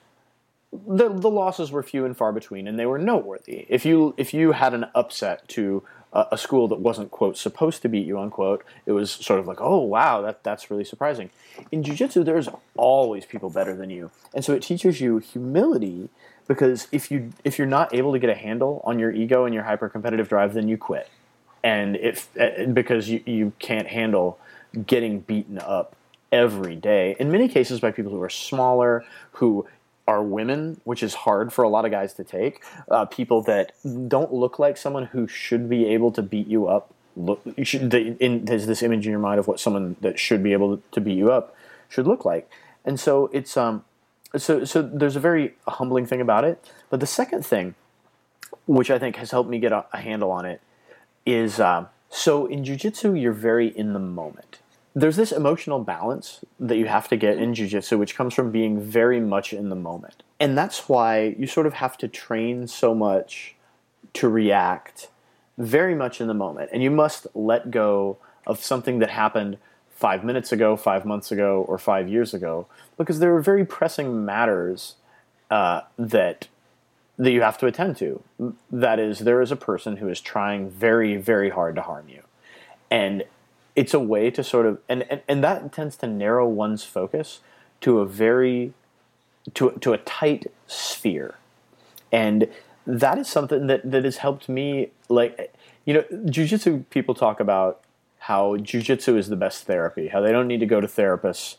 The, the losses were few and far between, and they were noteworthy. If you if you had an upset to a, school that wasn't quote supposed to beat you unquote, it was sort of like oh wow that that's really surprising. In jujitsu, there's always people better than you, and so it teaches you humility because if you if you're not able to get a handle on your ego and your hyper competitive drive, then you quit, and if because you you can't handle getting beaten up every day. In many cases, by people who are smaller, who are women, which is hard for a lot of guys to take. Uh, people that don't look like someone who should be able to beat you up. Look, you should, the, in, there's this image in your mind of what someone that should be able to beat you up should look like, and so it's um, so so there's a very humbling thing about it. But the second thing, which I think has helped me get a, a handle on it, is um, so in jujitsu you're very in the moment. There's this emotional balance that you have to get in jujitsu, which comes from being very much in the moment, and that's why you sort of have to train so much to react very much in the moment, and you must let go of something that happened five minutes ago, five months ago, or five years ago, because there are very pressing matters uh, that that you have to attend to. That is, there is a person who is trying very, very hard to harm you, and it's a way to sort of and, and, and that tends to narrow one's focus to a very to to a tight sphere, and that is something that that has helped me. Like you know, jujitsu people talk about how jujitsu is the best therapy, how they don't need to go to therapists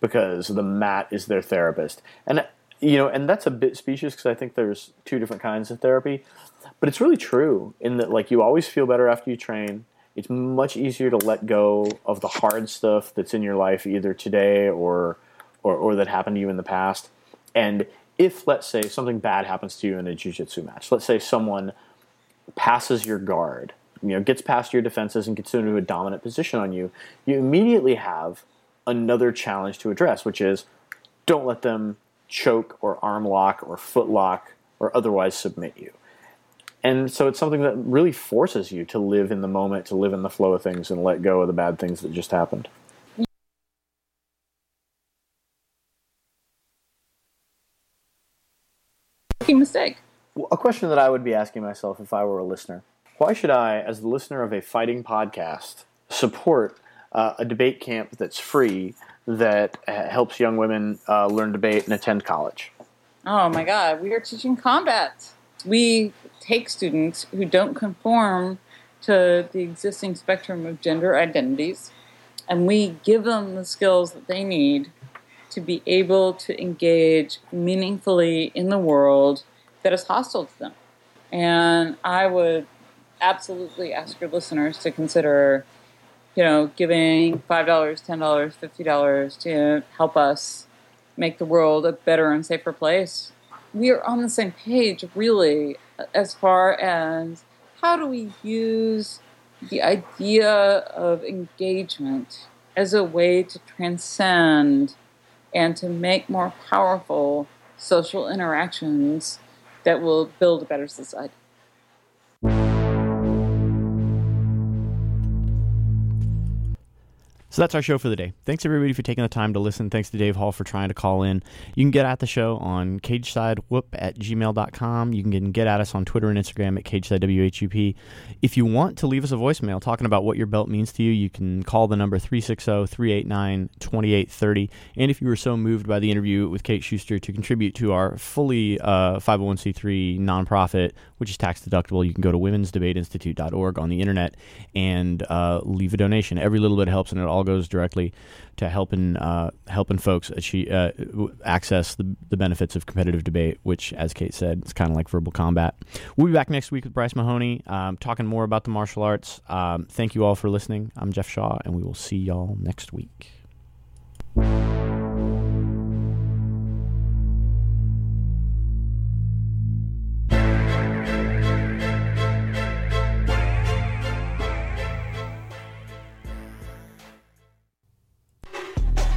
because the mat is their therapist. And you know, and that's a bit specious because I think there's two different kinds of therapy, but it's really true in that like you always feel better after you train. It's much easier to let go of the hard stuff that's in your life either today or or, or that happened to you in the past. And if let's say something bad happens to you in a jiu-jitsu match, let's say someone passes your guard, you know, gets past your defenses and gets into a dominant position on you, you immediately have another challenge to address, which is don't let them choke or arm lock or foot lock or otherwise submit you. And so it's something that really forces you to live in the moment, to live in the flow of things and let go of the bad things that just happened. Mistake. A question that I would be asking myself if I were a listener why should I, as the listener of a fighting podcast, support uh, a debate camp that's free that uh, helps young women uh, learn debate and attend college? Oh my God, we are teaching combat. We take students who don't conform to the existing spectrum of gender identities and we give them the skills that they need to be able to engage meaningfully in the world that is hostile to them. And I would absolutely ask your listeners to consider, you know, giving $5, $10, $50 to help us make the world a better and safer place. We are on the same page, really, as far as how do we use the idea of engagement as a way to transcend and to make more powerful social interactions that will build a better society. So that's our show for the day. Thanks everybody for taking the time to listen. Thanks to Dave Hall for trying to call in. You can get at the show on cagesidewhoop at gmail.com. You can get at us on Twitter and Instagram at cagesidewhoop. If you want to leave us a voicemail talking about what your belt means to you, you can call the number 360-389-2830. And if you were so moved by the interview with Kate Shuster to contribute to our fully uh, 501c3 nonprofit, which is tax deductible, you can go to womensdebateinstitute.org on the internet and uh, leave a donation. Every little bit helps and it all all goes directly to helping uh, helping folks achieve uh, access the, the benefits of competitive debate, which, as Kate said, it's kind of like verbal combat. We'll be back next week with Bryce Mahoney, um, talking more about the martial arts. Um, thank you all for listening. I'm Jeff Shaw, and we will see y'all next week.